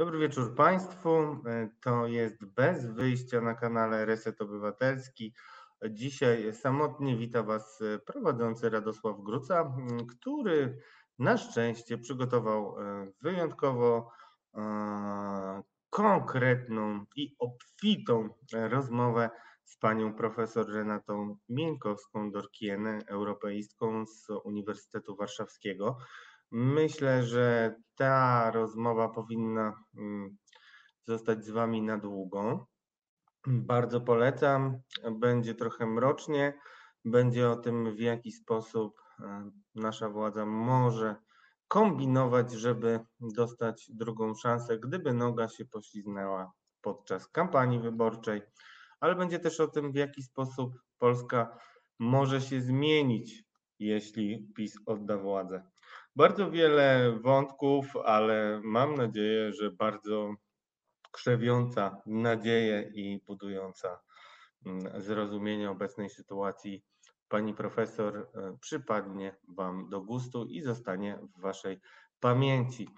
Dobry wieczór Państwu. E, to jest bez wyjścia na kanale Reset Obywatelski. Dzisiaj samotnie wita Was e, prowadzący Radosław Gruca, który na szczęście przygotował e, wyjątkowo konkretną i obfitą rozmowę z panią profesor Renatą Mieńkowską-Dorkienę, europeistką z Uniwersytetu Warszawskiego. Myślę, że ta rozmowa powinna mm, zostać z Wami na długo. Bardzo polecam. Będzie trochę mrocznie. Będzie o tym, w jaki sposób e, nasza władza może kombinować, żeby dostać drugą szansę, gdyby noga się pośliznęła podczas kampanii wyborczej, ale będzie też o tym, w jaki sposób Polska może się zmienić, jeśli PiS odda władzę. Bardzo wiele wątków, ale mam nadzieję, że bardzo krzewiąca nadzieję i budująca mm, zrozumienie obecnej sytuacji pani profesor e, przypadnie Wam do gustu i zostanie w Waszej pamięci.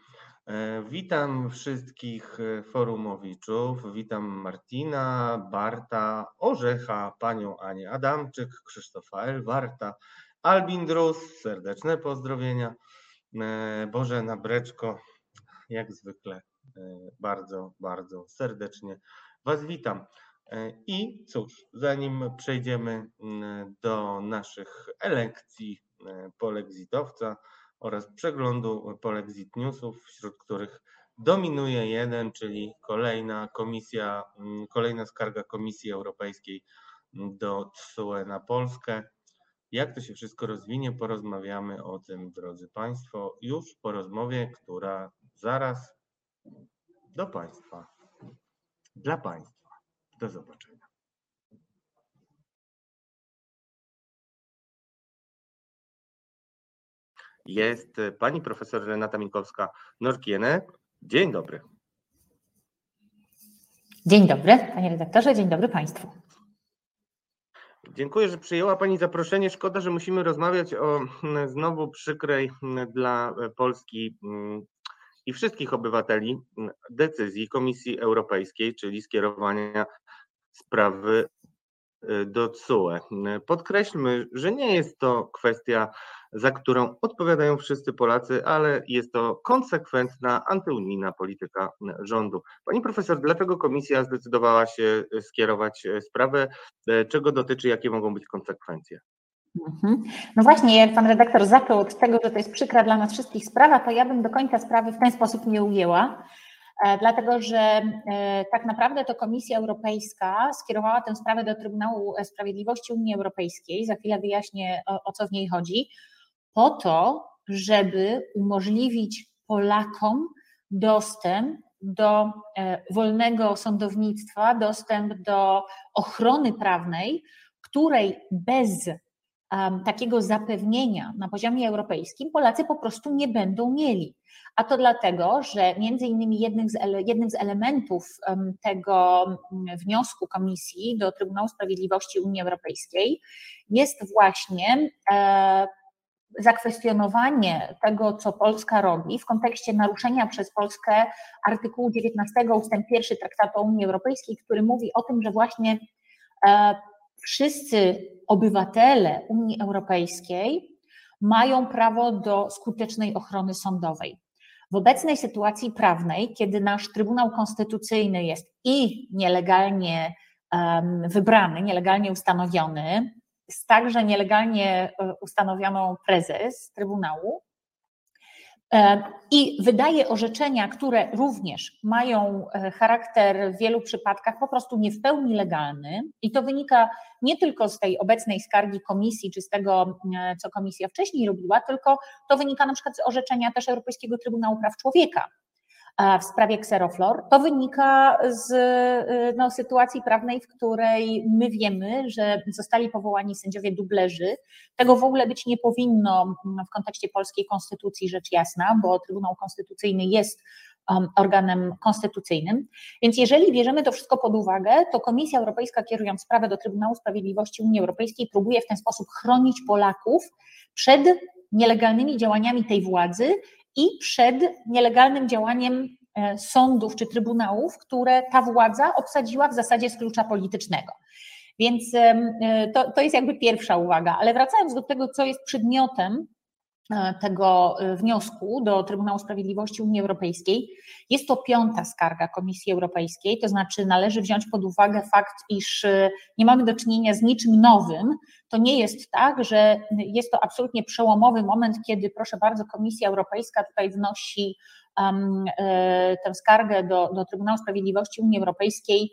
E, witam wszystkich e, forumowiczów. Witam Martina, Barta, Orzecha, panią Anię Adamczyk, Krzysztofa Elwarta, Albin Drus. Serdeczne pozdrowienia. E, Boże Breczko, jak zwykle e, bardzo, bardzo serdecznie Was witam. E, I cóż, zanim przejdziemy do naszych elekcji polexitowca oraz przeglądu polexit newsów, wśród których dominuje jeden, czyli kolejna komisja, kolejna skarga Komisji Europejskiej do TSUE na Polskę. Jak to się wszystko rozwinie, porozmawiamy o tym, drodzy Państwo, już po rozmowie, która zaraz do Państwa, dla Państwa. Do zobaczenia. Jest pani profesor Renata Minkowska-Norkiene. Dzień dobry. Dzień dobry, panie redaktorze, dzień dobry Państwu. Dziękuję, że przyjęła Pani zaproszenie. Szkoda, że musimy rozmawiać o mm, znowu przykrej mm, dla Polski mm, i wszystkich obywateli decyzji Komisji Europejskiej, czyli skierowania sprawy y, do CUE. Podkreślmy, że nie jest to kwestia za którą odpowiadają wszyscy Polacy, ale jest to konsekwentna antyunijna polityka rządu. Pani profesor, dlaczego komisja zdecydowała się skierować sprawę? Czego dotyczy, jakie mogą być konsekwencje? Mhm. No właśnie, jak pan redaktor zaczął od tego, że to jest przykra dla nas wszystkich sprawa, to ja bym do końca sprawy w ten sposób nie ujęła, e, dlatego że e, tak naprawdę to Komisja Europejska skierowała tę sprawę do Trybunału Sprawiedliwości Unii Europejskiej. Za chwilę wyjaśnię, o, o co w niej chodzi po to, żeby umożliwić Polakom dostęp do e, wolnego sądownictwa, dostęp do ochrony prawnej, której bez um, takiego zapewnienia na poziomie europejskim Polacy po prostu nie będą mieli. A to dlatego, że między innymi jednym z, jednym z elementów um, tego wniosku Komisji do Trybunału Sprawiedliwości Unii Europejskiej jest właśnie e, zakwestionowanie tego, co Polska robi w kontekście naruszenia przez Polskę artykułu 19 ust. 1 Traktatu o Unii Europejskiej, który mówi o tym, że właśnie e, wszyscy obywatele Unii Europejskiej mają prawo do skutecznej ochrony sądowej. W obecnej sytuacji prawnej, kiedy nasz Trybunał Konstytucyjny jest i nielegalnie wybrany, nielegalnie ustanowiony, z także nielegalnie e, ustanowioną prezes Trybunału e, i wydaje orzeczenia, które również mają e, charakter w wielu przypadkach po prostu nie w pełni legalny. I to wynika nie tylko z tej obecnej skargi komisji, czy z tego, co komisja wcześniej robiła, tylko to wynika na przykład z orzeczenia też Europejskiego Trybunału Praw Człowieka, w sprawie Xeroflor. To wynika z y, no, sytuacji prawnej, w której my wiemy, że zostali powołani sędziowie dublerzy. Tego w ogóle być nie powinno w kontekście polskiej konstytucji, rzecz jasna, bo Trybunał Konstytucyjny jest um, organem konstytucyjnym. Więc jeżeli bierzemy to wszystko pod uwagę, to Komisja Europejska, kierując sprawę do Trybunału Sprawiedliwości Unii Europejskiej, próbuje w ten sposób chronić Polaków przed nielegalnymi działaniami tej władzy i przed nielegalnym działaniem sądów czy trybunałów, które ta władza obsadziła w zasadzie z klucza politycznego. Więc to, to jest jakby pierwsza uwaga, ale wracając do tego, co jest przedmiotem E, tego e, wniosku do Trybunału Sprawiedliwości Unii Europejskiej. Jest to piąta skarga Komisji Europejskiej, to znaczy należy wziąć pod uwagę fakt, iż e, nie mamy do czynienia z niczym nowym. To nie jest tak, że jest to absolutnie przełomowy moment, kiedy, proszę bardzo, Komisja Europejska tutaj wnosi um, tę skargę do, do Trybunału Sprawiedliwości Unii Europejskiej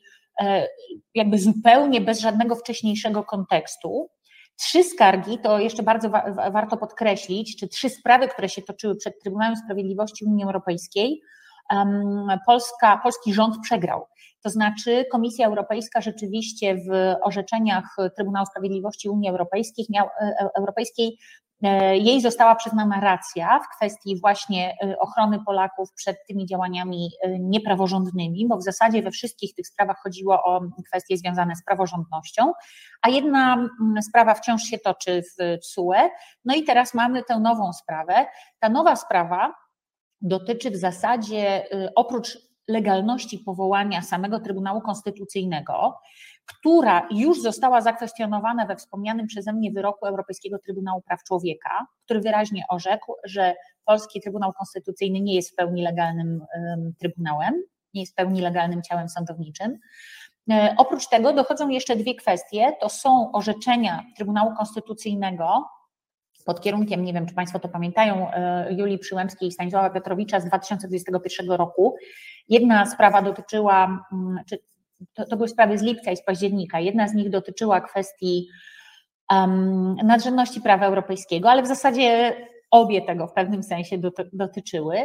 jakby zupełnie bez żadnego wcześniejszego kontekstu. Trzy skargi, to jeszcze bardzo wa warto podkreślić, czy trzy sprawy, które się toczyły przed Trybunałem Sprawiedliwości Unii Europejskiej, Polska, polski rząd przegrał. To znaczy Komisja Europejska rzeczywiście w orzeczeniach Trybunału Sprawiedliwości Unii Europejskiej, miał, e, e, Europejskiej jej została przyznana racja w kwestii właśnie e, ochrony Polaków przed tymi działaniami e, niepraworządnymi, bo w zasadzie we wszystkich tych sprawach chodziło o kwestie związane z praworządnością, a jedna mm, sprawa wciąż się toczy w TSUE. No i teraz mamy tę nową sprawę. Ta nowa sprawa dotyczy w zasadzie oprócz legalności powołania samego Trybunału Konstytucyjnego, która już została zakwestionowana we wspomnianym przeze mnie wyroku Europejskiego Trybunału Praw Człowieka, który wyraźnie orzekł, że polski Trybunał Konstytucyjny nie jest w pełni legalnym trybunałem, nie jest w pełni legalnym ciałem sądowniczym. E, oprócz tego dochodzą jeszcze dwie kwestie. To są orzeczenia Trybunału Konstytucyjnego pod kierunkiem, nie wiem czy Państwo to pamiętają, e, Julii Przyłębskiej i Stanisława Piotrowicza z 2021 roku. Jedna sprawa dotyczyła, mm, czy to, to były sprawy z lipca i z października. Jedna z nich dotyczyła kwestii um, nadrzędności prawa europejskiego, ale w zasadzie obie tego w pewnym sensie dotyczyły.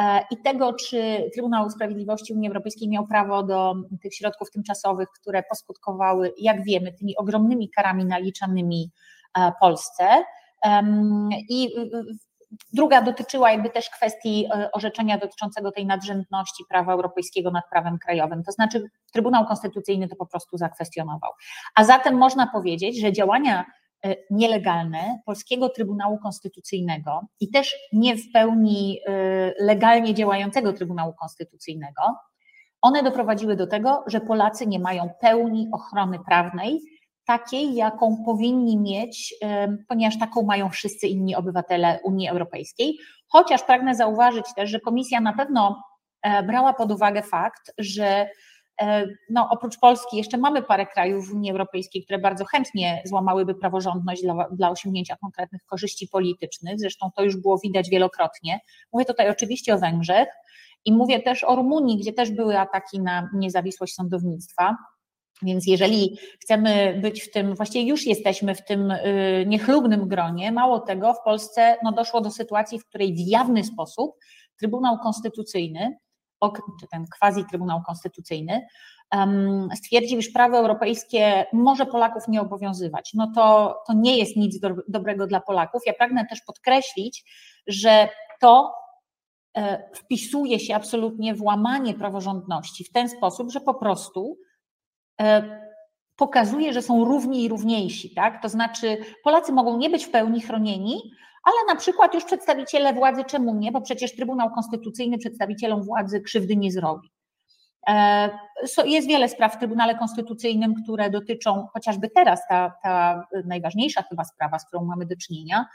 E, I tego, czy Trybunał Sprawiedliwości Unii Europejskiej miał prawo do tych środków tymczasowych, które poskutkowały, jak wiemy, tymi ogromnymi karami naliczanymi e, Polsce. I Druga dotyczyła jakby też kwestii e, orzeczenia dotyczącego tej nadrzędności prawa europejskiego nad prawem krajowym. To znaczy Trybunał Konstytucyjny to po prostu zakwestionował. A zatem można powiedzieć, że działania e, nielegalne Polskiego Trybunału Konstytucyjnego i też nie w pełni e, legalnie działającego Trybunału Konstytucyjnego, one doprowadziły do tego, że Polacy nie mają pełni ochrony prawnej takiej, jaką powinni mieć, ponieważ taką mają wszyscy inni obywatele Unii Europejskiej. Chociaż pragnę zauważyć też, że Komisja na pewno e, brała pod uwagę fakt, że e, no, oprócz Polski jeszcze mamy parę krajów w Unii Europejskiej, które bardzo chętnie złamałyby praworządność dla, dla osiągnięcia konkretnych korzyści politycznych. Zresztą to już było widać wielokrotnie. Mówię tutaj oczywiście o Węgrzech i mówię też o Rumunii, gdzie też były ataki na niezawisłość sądownictwa. Więc jeżeli chcemy być w tym, właściwie już jesteśmy w tym y, niechlubnym gronie, mało tego, w Polsce no, doszło do sytuacji, w której w jawny sposób Trybunał Konstytucyjny, czy ten quasi Trybunał Konstytucyjny, stwierdził, iż prawo europejskie może Polaków nie obowiązywać. No to, to nie jest nic do, dobrego dla Polaków. Ja pragnę też podkreślić, że to e, wpisuje się absolutnie w łamanie praworządności w ten sposób, że po prostu pokazuje, że są równi i równiejsi, tak? To znaczy Polacy mogą nie być w pełni chronieni, ale na przykład już przedstawiciele władzy, czemu nie? Bo przecież Trybunał Konstytucyjny przedstawicielom władzy krzywdy nie zrobi. E, jest wiele spraw w Trybunale Konstytucyjnym, które dotyczą chociażby teraz ta, ta najważniejsza chyba sprawa, z którą mamy do czynienia,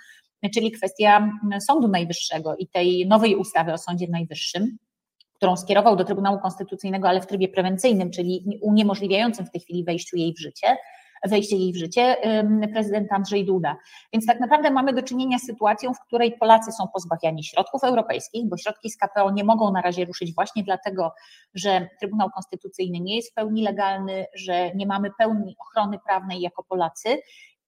czyli kwestia Sądu Najwyższego i tej nowej ustawy o Sądzie Najwyższym którą skierował do Trybunału Konstytucyjnego, ale w trybie prewencyjnym, czyli uniemożliwiającym w tej chwili wejściu jej w życie, wejście jej w życie, prezydent Andrzej Duda. Więc tak naprawdę mamy do czynienia z sytuacją, w której Polacy są pozbawiani środków europejskich, bo środki z KPO nie mogą na razie ruszyć właśnie dlatego, że Trybunał Konstytucyjny nie jest w pełni legalny, że nie mamy pełni ochrony prawnej jako Polacy.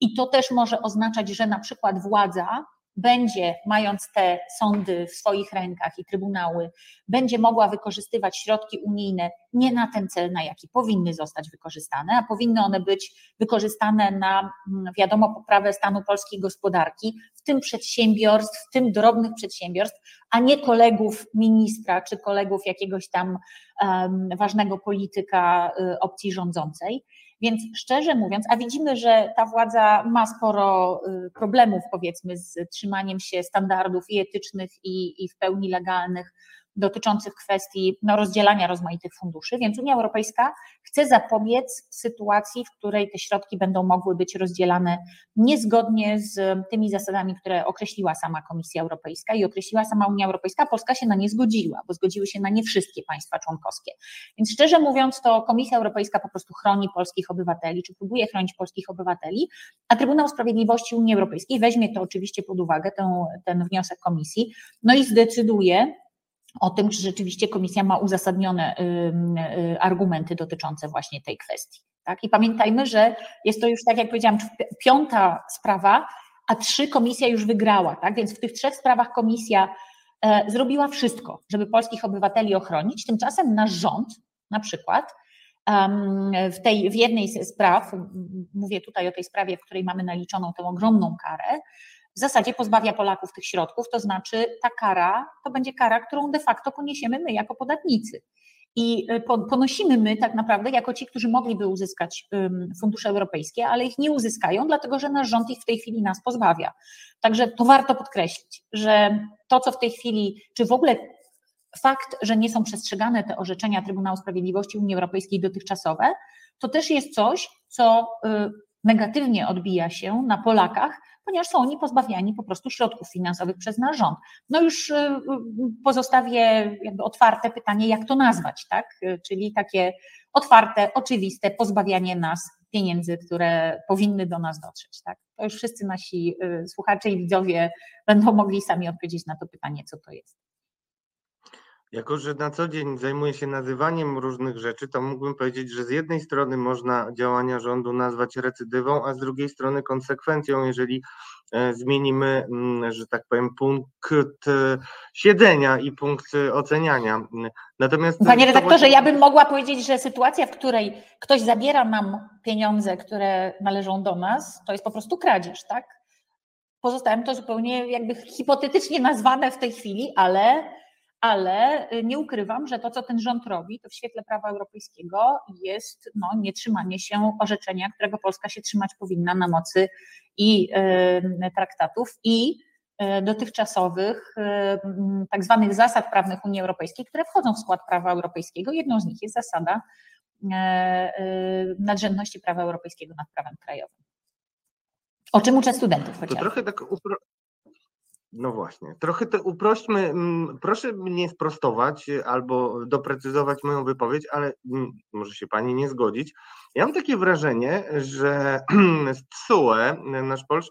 I to też może oznaczać, że na przykład władza będzie, mając te sądy w swoich rękach i trybunały, będzie mogła wykorzystywać środki unijne nie na ten cel, na jaki powinny zostać wykorzystane, a powinny one być wykorzystane na, mm, wiadomo, poprawę stanu polskiej gospodarki, w tym przedsiębiorstw, w tym drobnych przedsiębiorstw, a nie kolegów ministra czy kolegów jakiegoś tam um, ważnego polityka y, opcji rządzącej. Więc szczerze mówiąc, a widzimy, że ta władza ma sporo y, problemów, powiedzmy, z trzymaniem się standardów i etycznych, i, i w pełni legalnych dotyczących kwestii no, rozdzielania rozmaitych funduszy, więc Unia Europejska chce zapobiec sytuacji, w której te środki będą mogły być rozdzielane niezgodnie z tymi zasadami, które określiła sama Komisja Europejska i określiła sama Unia Europejska. Polska się na nie zgodziła, bo zgodziły się na nie wszystkie państwa członkowskie. Więc szczerze mówiąc, to Komisja Europejska po prostu chroni polskich obywateli, czy próbuje chronić polskich obywateli, a Trybunał Sprawiedliwości Unii Europejskiej weźmie to oczywiście pod uwagę, ten, ten wniosek Komisji, no i zdecyduje, o tym, czy rzeczywiście komisja ma uzasadnione y, argumenty dotyczące właśnie tej kwestii. Tak? I pamiętajmy, że jest to już, tak jak powiedziałam, piąta sprawa, a trzy komisja już wygrała, tak? Więc w tych trzech sprawach komisja e, zrobiła wszystko, żeby polskich obywateli ochronić. Tymczasem nasz rząd, na przykład, w tej w jednej z spraw, mówię tutaj o tej sprawie, w której mamy naliczoną tę ogromną karę, w zasadzie pozbawia Polaków tych środków, to znaczy ta kara to będzie kara, którą de facto poniesiemy my jako podatnicy. I y, ponosimy my tak naprawdę jako ci, którzy mogliby uzyskać fundusze europejskie, ale ich nie uzyskają, dlatego że nasz rząd ich w tej chwili nas pozbawia. Także to warto podkreślić, że to, co w tej chwili, czy w ogóle fakt, że nie są przestrzegane te orzeczenia Trybunału Sprawiedliwości Unii Europejskiej dotychczasowe, to też jest coś, co y, negatywnie odbija się na Polakach, ponieważ są oni pozbawiani po prostu środków finansowych przez nasz rząd. No już y, y, pozostawię jakby otwarte pytanie, jak to nazwać, tak? Czyli takie otwarte, oczywiste pozbawianie nas pieniędzy, które powinny do nas dotrzeć, tak? To już wszyscy nasi y, słuchacze i widzowie będą mogli sami odpowiedzieć na to pytanie, co to jest. Jako, że na co dzień zajmuję się nazywaniem różnych rzeczy, to mógłbym powiedzieć, że z jednej strony można działania rządu nazwać recydywą, a z drugiej strony konsekwencją, jeżeli e, zmienimy, mm, że tak powiem, punkt e, siedzenia i punkt oceniania. Natomiast Panie redaktorze, ja bym mogła powiedzieć, że sytuacja, w której ktoś zabiera nam pieniądze, które należą do nas, to jest po prostu kradzież, tak? Pozostałem to zupełnie jakby hipotetycznie nazwane w tej chwili, ale ale y, nie ukrywam, że to, co ten rząd robi, to w świetle prawa europejskiego jest no, nietrzymanie się orzeczenia, którego Polska się trzymać powinna na mocy i y, traktatów, i y, dotychczasowych tak zwanych zasad prawnych Unii Europejskiej, które wchodzą w skład prawa europejskiego. Jedną z nich jest zasada nadrzędności prawa europejskiego nad prawem krajowym. O czym uczę studentów chociażby. To trochę tak upro no właśnie, trochę to uprośćmy. Mm, proszę mnie sprostować y, albo doprecyzować moją wypowiedź, ale mm, może się pani nie zgodzić. Ja mam takie wrażenie, że TSUE, nasz, pol,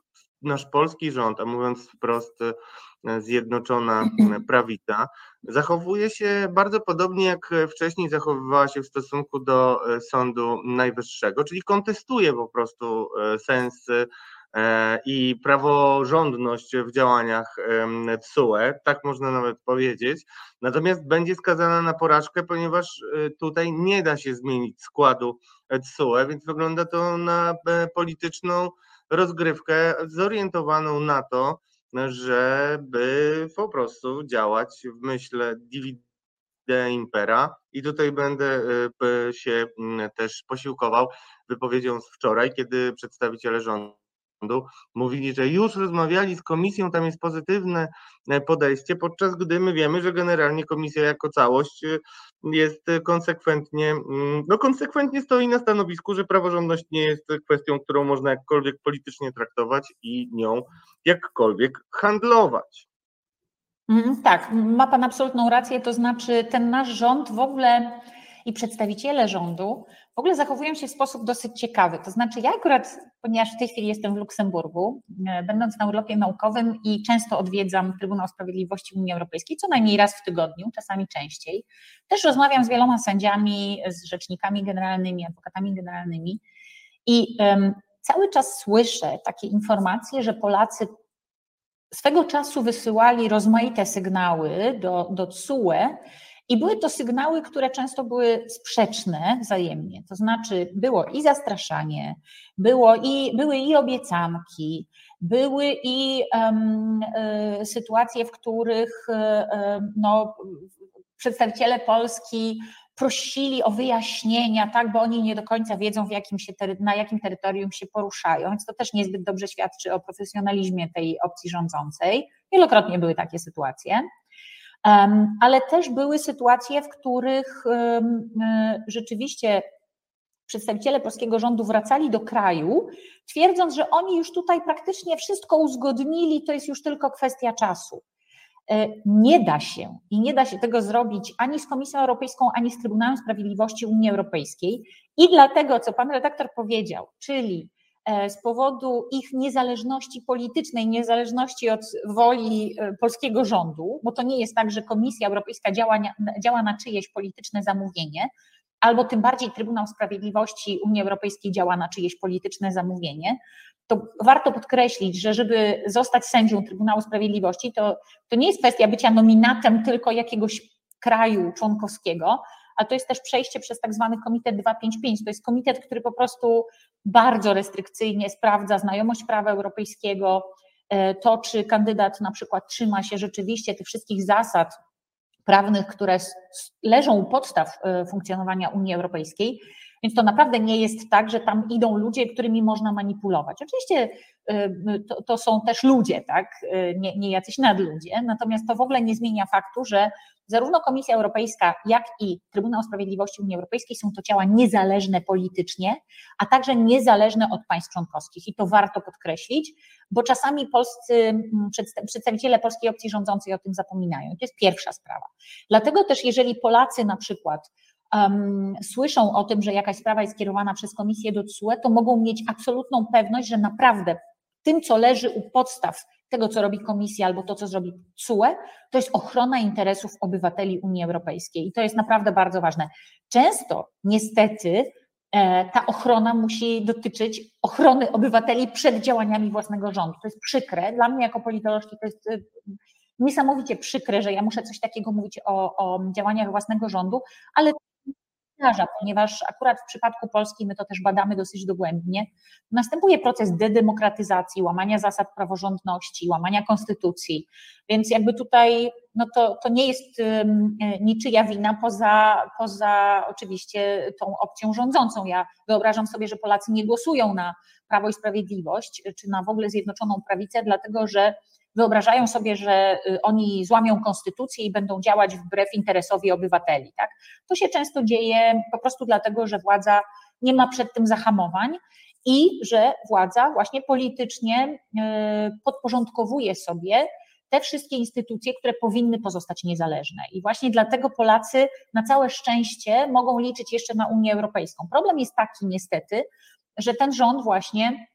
nasz polski rząd, a mówiąc wprost, y, Zjednoczona Prawica, zachowuje się bardzo podobnie jak wcześniej zachowywała się w stosunku do y, Sądu Najwyższego, czyli kontestuje po prostu sens i praworządność w działaniach TSUE, tak można nawet powiedzieć. Natomiast będzie skazana na porażkę, ponieważ e, tutaj nie da się zmienić składu TSUE, więc wygląda to na e, polityczną rozgrywkę zorientowaną na to, żeby po prostu działać w myśl divide impera i tutaj będę się też posiłkował wypowiedzią z wczoraj, kiedy przedstawiciele rządu mówili, że już rozmawiali z komisją, tam jest pozytywne e, podejście, podczas gdy my wiemy, że generalnie komisja jako całość e, jest konsekwentnie, mm, no konsekwentnie stoi na stanowisku, że praworządność nie jest kwestią, którą można jakkolwiek politycznie traktować i nią jakkolwiek handlować. Mm, tak, ma Pan absolutną rację, to znaczy ten nasz rząd w ogóle i przedstawiciele rządu w ogóle zachowują się w sposób dosyć ciekawy. To znaczy, ja akurat, ponieważ w tej chwili jestem w Luksemburgu, e, będąc na urlopie naukowym i często odwiedzam Trybunał Sprawiedliwości Unii Europejskiej, co najmniej raz w tygodniu, czasami częściej, też rozmawiam z wieloma sędziami, z rzecznikami generalnymi, adwokatami generalnymi i um, cały czas słyszę takie informacje, że Polacy swego czasu wysyłali rozmaite sygnały do, do CUE, i były to sygnały, które często były sprzeczne wzajemnie. To znaczy, było i zastraszanie, było i, były i obiecanki, były i um, y, sytuacje, w których y, no, przedstawiciele Polski prosili o wyjaśnienia, tak, bo oni nie do końca wiedzą, jakim się, na jakim terytorium się poruszają, więc to też niezbyt dobrze świadczy o profesjonalizmie tej opcji rządzącej. Wielokrotnie były takie sytuacje. Ale też były sytuacje, w których rzeczywiście przedstawiciele polskiego rządu wracali do kraju, twierdząc, że oni już tutaj praktycznie wszystko uzgodnili, to jest już tylko kwestia czasu. E, nie da się i nie da się tego zrobić ani z Komisją Europejską, ani z Trybunałem Sprawiedliwości Unii Europejskiej. I dlatego, co pan redaktor powiedział, czyli e, z powodu ich niezależności politycznej, niezależności od woli e, polskiego rządu, bo to nie jest tak, że Komisja Europejska działa, działa na czyjeś polityczne zamówienie, albo tym bardziej Trybunał Sprawiedliwości Unii Europejskiej działa na czyjeś polityczne zamówienie, to warto podkreślić, że żeby zostać sędzią Trybunału Sprawiedliwości, to, to nie jest kwestia bycia nominatem tylko jakiegoś kraju członkowskiego, a to jest też przejście przez tak zwany Komitet 255. To jest komitet, który po prostu bardzo restrykcyjnie sprawdza znajomość prawa europejskiego, e, to czy kandydat na przykład trzyma się rzeczywiście tych wszystkich zasad prawnych, które leżą u podstaw e, funkcjonowania Unii Europejskiej. Więc to naprawdę nie jest tak, że tam idą ludzie, którymi można manipulować. Oczywiście e, to, to są też ludzie, tak? E, nie, nie jacyś nadludzie, natomiast to w ogóle nie zmienia faktu, że zarówno Komisja Europejska, jak i Trybunał Sprawiedliwości Unii Europejskiej są to ciała niezależne politycznie, a także niezależne od państw członkowskich. I to warto podkreślić, bo czasami polscy przedstawiciele polskiej opcji rządzącej o tym zapominają. To jest pierwsza sprawa. Dlatego też, jeżeli Polacy na przykład um, słyszą o tym, że jakaś sprawa jest kierowana przez komisję do TSUE, to mogą mieć absolutną pewność, że naprawdę tym, co leży u podstaw tego, co robi Komisja albo to, co zrobi CUE, to jest ochrona interesów obywateli Unii Europejskiej i to jest naprawdę bardzo ważne. Często, niestety, e, ta ochrona musi dotyczyć ochrony obywateli przed działaniami własnego rządu. To jest przykre. Dla mnie, jako politolożki, to jest e, niesamowicie przykre, że ja muszę coś takiego mówić o, o działaniach własnego rządu, ale ponieważ akurat w przypadku Polski my to też badamy dosyć dogłębnie. Następuje proces dedemokratyzacji, łamania zasad praworządności, łamania konstytucji, więc jakby tutaj no to, to nie jest niczyja wina poza, poza oczywiście tą opcją rządzącą. Ja wyobrażam sobie, że Polacy nie głosują na Prawo i Sprawiedliwość, czy na w ogóle Zjednoczoną Prawicę, dlatego że wyobrażają sobie, że y, oni złamią konstytucję i będą działać wbrew interesowi obywateli. Tak? To się często dzieje po prostu dlatego, że władza nie ma przed tym zahamowań i że władza właśnie politycznie y, podporządkowuje sobie te wszystkie instytucje, które powinny pozostać niezależne. I właśnie dlatego Polacy na całe szczęście mogą liczyć jeszcze na Unię Europejską. Problem jest taki niestety, że ten rząd właśnie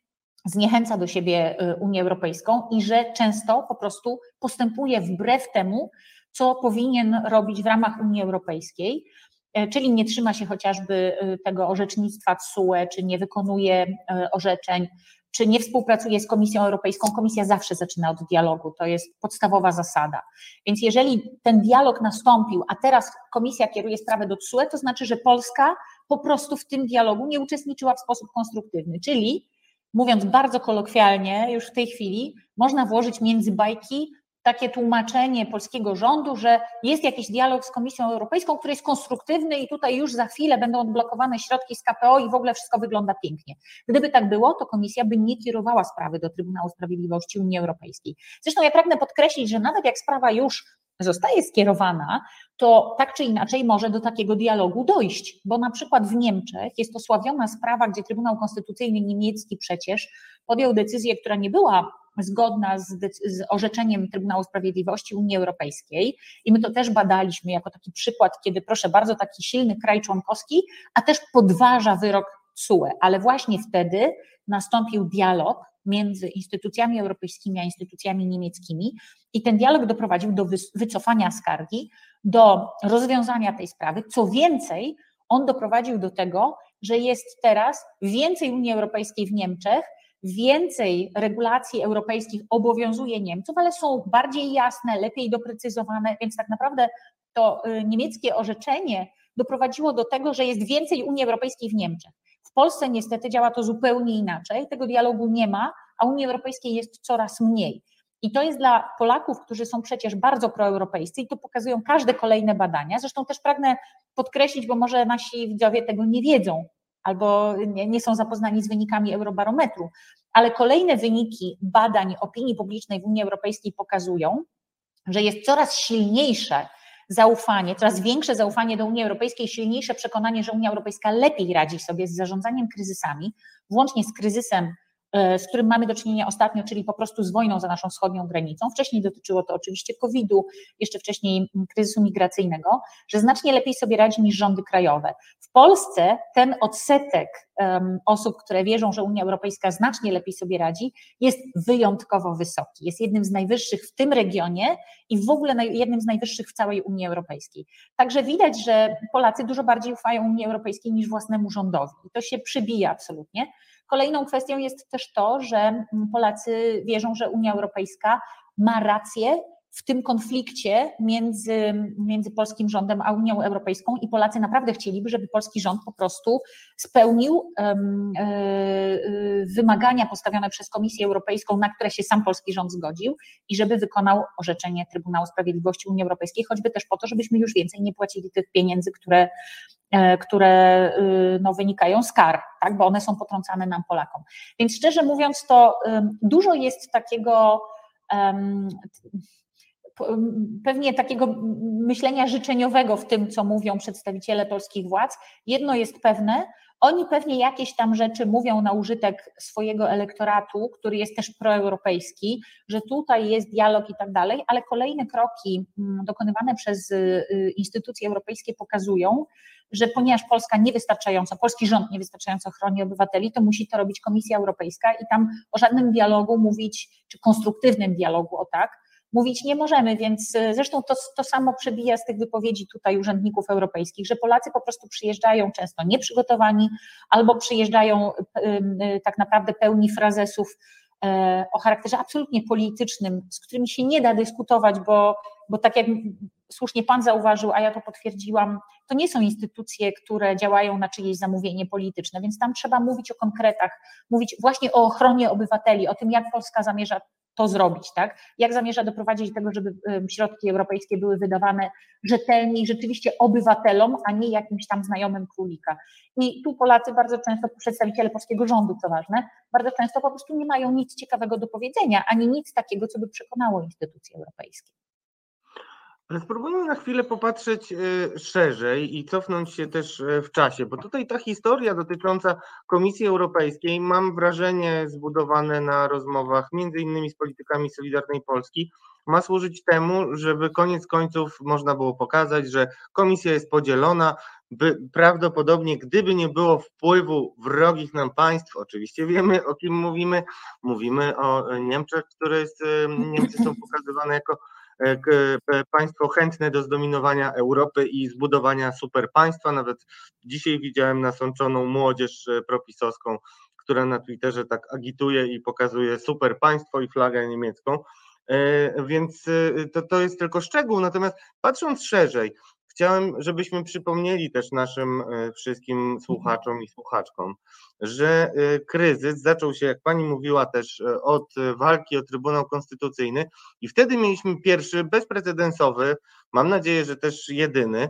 zniechęca do siebie y, Unię Europejską i że często po prostu postępuje wbrew temu, co powinien robić w ramach Unii Europejskiej, e, czyli nie trzyma się chociażby y, tego orzecznictwa TSUE, czy nie wykonuje e, orzeczeń, czy nie współpracuje z Komisją Europejską. Komisja zawsze zaczyna od dialogu, to jest podstawowa zasada. Więc jeżeli ten dialog nastąpił, a teraz Komisja kieruje sprawę do TSUE, to znaczy, że Polska po prostu w tym dialogu nie uczestniczyła w sposób konstruktywny, czyli mówiąc bardzo kolokwialnie, już w tej chwili można włożyć między bajki takie tłumaczenie polskiego rządu, że jest jakiś dialog z Komisją Europejską, który jest konstruktywny i tutaj już za chwilę będą odblokowane środki z KPO i w ogóle wszystko wygląda pięknie. Gdyby tak było, to Komisja by nie kierowała sprawy do Trybunału Sprawiedliwości Unii Europejskiej. Zresztą ja pragnę podkreślić, że nawet jak sprawa już zostaje skierowana, to tak czy inaczej może do takiego dialogu dojść, bo na przykład w Niemczech jest to sławiona sprawa, gdzie Trybunał Konstytucyjny niemiecki przecież podjął decyzję, która nie była zgodna z, z, orzeczeniem Trybunału Sprawiedliwości Unii Europejskiej i my to też badaliśmy jako taki przykład, kiedy proszę bardzo, taki silny kraj członkowski, a też podważa wyrok CUE, ale właśnie wtedy nastąpił dialog między instytucjami europejskimi a instytucjami niemieckimi i ten dialog doprowadził do wycofania skargi, do rozwiązania tej sprawy. Co więcej, on doprowadził do tego, że jest teraz więcej Unii Europejskiej w Niemczech, więcej regulacji europejskich obowiązuje Niemców, ale są bardziej jasne, lepiej doprecyzowane, więc tak naprawdę to y, niemieckie orzeczenie doprowadziło do tego, że jest więcej Unii Europejskiej w Niemczech. W Polsce niestety działa to zupełnie inaczej, tego dialogu nie ma, a Unii Europejskiej jest coraz mniej. I to jest dla Polaków, którzy są przecież bardzo proeuropejscy i to pokazują każde kolejne badania. Zresztą też pragnę podkreślić, bo może nasi widzowie tego nie wiedzą albo nie, są zapoznani z wynikami Eurobarometru, ale kolejne wyniki badań opinii publicznej w Unii Europejskiej pokazują, że jest coraz silniejsze zaufanie, coraz większe zaufanie do Unii Europejskiej, silniejsze przekonanie, że Unia Europejska lepiej radzi sobie z zarządzaniem kryzysami, włącznie z kryzysem z którym mamy do czynienia ostatnio, czyli po prostu z wojną za naszą wschodnią granicą. Wcześniej dotyczyło to oczywiście COVID-u, jeszcze wcześniej kryzysu migracyjnego, że znacznie lepiej sobie radzi niż rządy krajowe. W Polsce ten odsetek um, osób, które wierzą, że Unia Europejska znacznie lepiej sobie radzi, jest wyjątkowo wysoki. Jest jednym z najwyższych w tym regionie i w ogóle jednym z najwyższych w całej Unii Europejskiej. Także widać, że Polacy dużo bardziej ufają Unii Europejskiej niż własnemu rządowi. I to się przybija absolutnie. Kolejną kwestią jest też to, że mm, Polacy wierzą, że Unia Europejska ma rację w tym konflikcie między, między polskim rządem a Unią Europejską i Polacy naprawdę chcieliby, żeby polski rząd po prostu spełnił um, y, wymagania postawione przez Komisję Europejską, na które się sam polski rząd zgodził i żeby wykonał orzeczenie Trybunału Sprawiedliwości Unii Europejskiej, choćby też po to, żebyśmy już więcej nie płacili tych pieniędzy, które, e, które y, no, wynikają z kar, tak, bo one są potrącane nam Polakom. Więc szczerze mówiąc, to dużo jest takiego pewnie takiego myślenia życzeniowego w tym, co mówią przedstawiciele polskich władz. Jedno jest pewne, oni pewnie jakieś tam rzeczy mówią na użytek swojego elektoratu, który jest też proeuropejski, że tutaj jest dialog i tak dalej, ale kolejne kroki dokonywane przez y, y, instytucje europejskie pokazują, że ponieważ Polska niewystarczająco, polski rząd niewystarczająco chroni obywateli, to musi to robić Komisja Europejska i tam o żadnym dialogu mówić, czy konstruktywnym dialogu, o tak, mówić nie możemy, więc y, zresztą to, to samo przebija z tych wypowiedzi tutaj urzędników europejskich, że Polacy po prostu przyjeżdżają często nieprzygotowani albo przyjeżdżają y, y, tak naprawdę pełni frazesów e, o charakterze absolutnie politycznym, z którymi się nie da dyskutować, bo, bo tak jak słusznie Pan zauważył, a ja to potwierdziłam, to nie są instytucje, które działają na czyjeś zamówienie polityczne, więc tam trzeba mówić o konkretach, mówić właśnie o ochronie obywateli, o tym, jak Polska zamierza to zrobić, tak? Jak zamierza doprowadzić do tego, żeby środki europejskie były wydawane rzetelnie i rzeczywiście obywatelom, a nie jakimś tam znajomym królika. I tu Polacy bardzo często, przedstawiciele polskiego rządu, co ważne, bardzo często po prostu nie mają nic ciekawego do powiedzenia, ani nic takiego, co by przekonało instytucje europejskie. Ale spróbujmy na chwilę popatrzeć e, szerzej i cofnąć się też e, w czasie, bo tutaj ta historia dotycząca Komisji Europejskiej, mam wrażenie, zbudowane na rozmowach między innymi z politykami Solidarnej Polski, ma służyć temu, żeby koniec końców można było pokazać, że komisja jest podzielona, by prawdopodobnie gdyby nie było wpływu wrogich nam państw, oczywiście wiemy o kim mówimy, mówimy o Niemczech, które jest, e, Niemcy są pokazywane jako państwo chętne do zdominowania Europy i zbudowania superpaństwa. Nawet dzisiaj widziałem nasączoną młodzież e, propisowską, która na Twitterze tak agituje i pokazuje superpaństwo i flagę niemiecką. Więc to, to jest tylko szczegół. Natomiast patrząc szerzej, Chciałem, żebyśmy przypomnieli też naszym e, wszystkim mhm. słuchaczom i słuchaczkom, że e, kryzys zaczął się, jak pani mówiła też, e, od walki o Trybunał Konstytucyjny i wtedy mieliśmy pierwszy bezprecedensowy, mam nadzieję, że też jedyny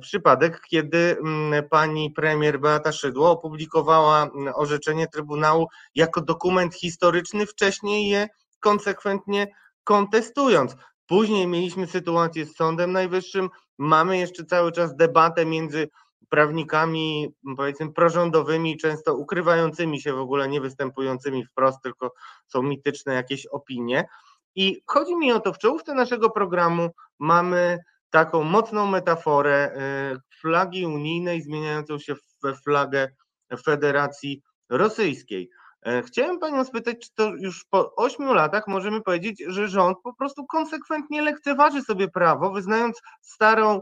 przypadek, kiedy mm, pani premier Beata Szydło opublikowała mm, orzeczenie Trybunału jako dokument historyczny, wcześniej je konsekwentnie kontestując. Później mieliśmy sytuację z Sądem Najwyższym, mamy jeszcze cały czas debatę między prawnikami, powiedzmy, prorządowymi, często ukrywającymi się w ogóle, nie występującymi wprost, tylko są mityczne jakieś opinie. I chodzi mi o to, w czołówce naszego programu mamy taką mocną metaforę y, flagi unijnej zmieniającą się we flagę Federacji Rosyjskiej. E, chciałem Panią spytać, czy to już po ośmiu latach możemy powiedzieć, że rząd po prostu konsekwentnie lekceważy sobie prawo, wyznając starą,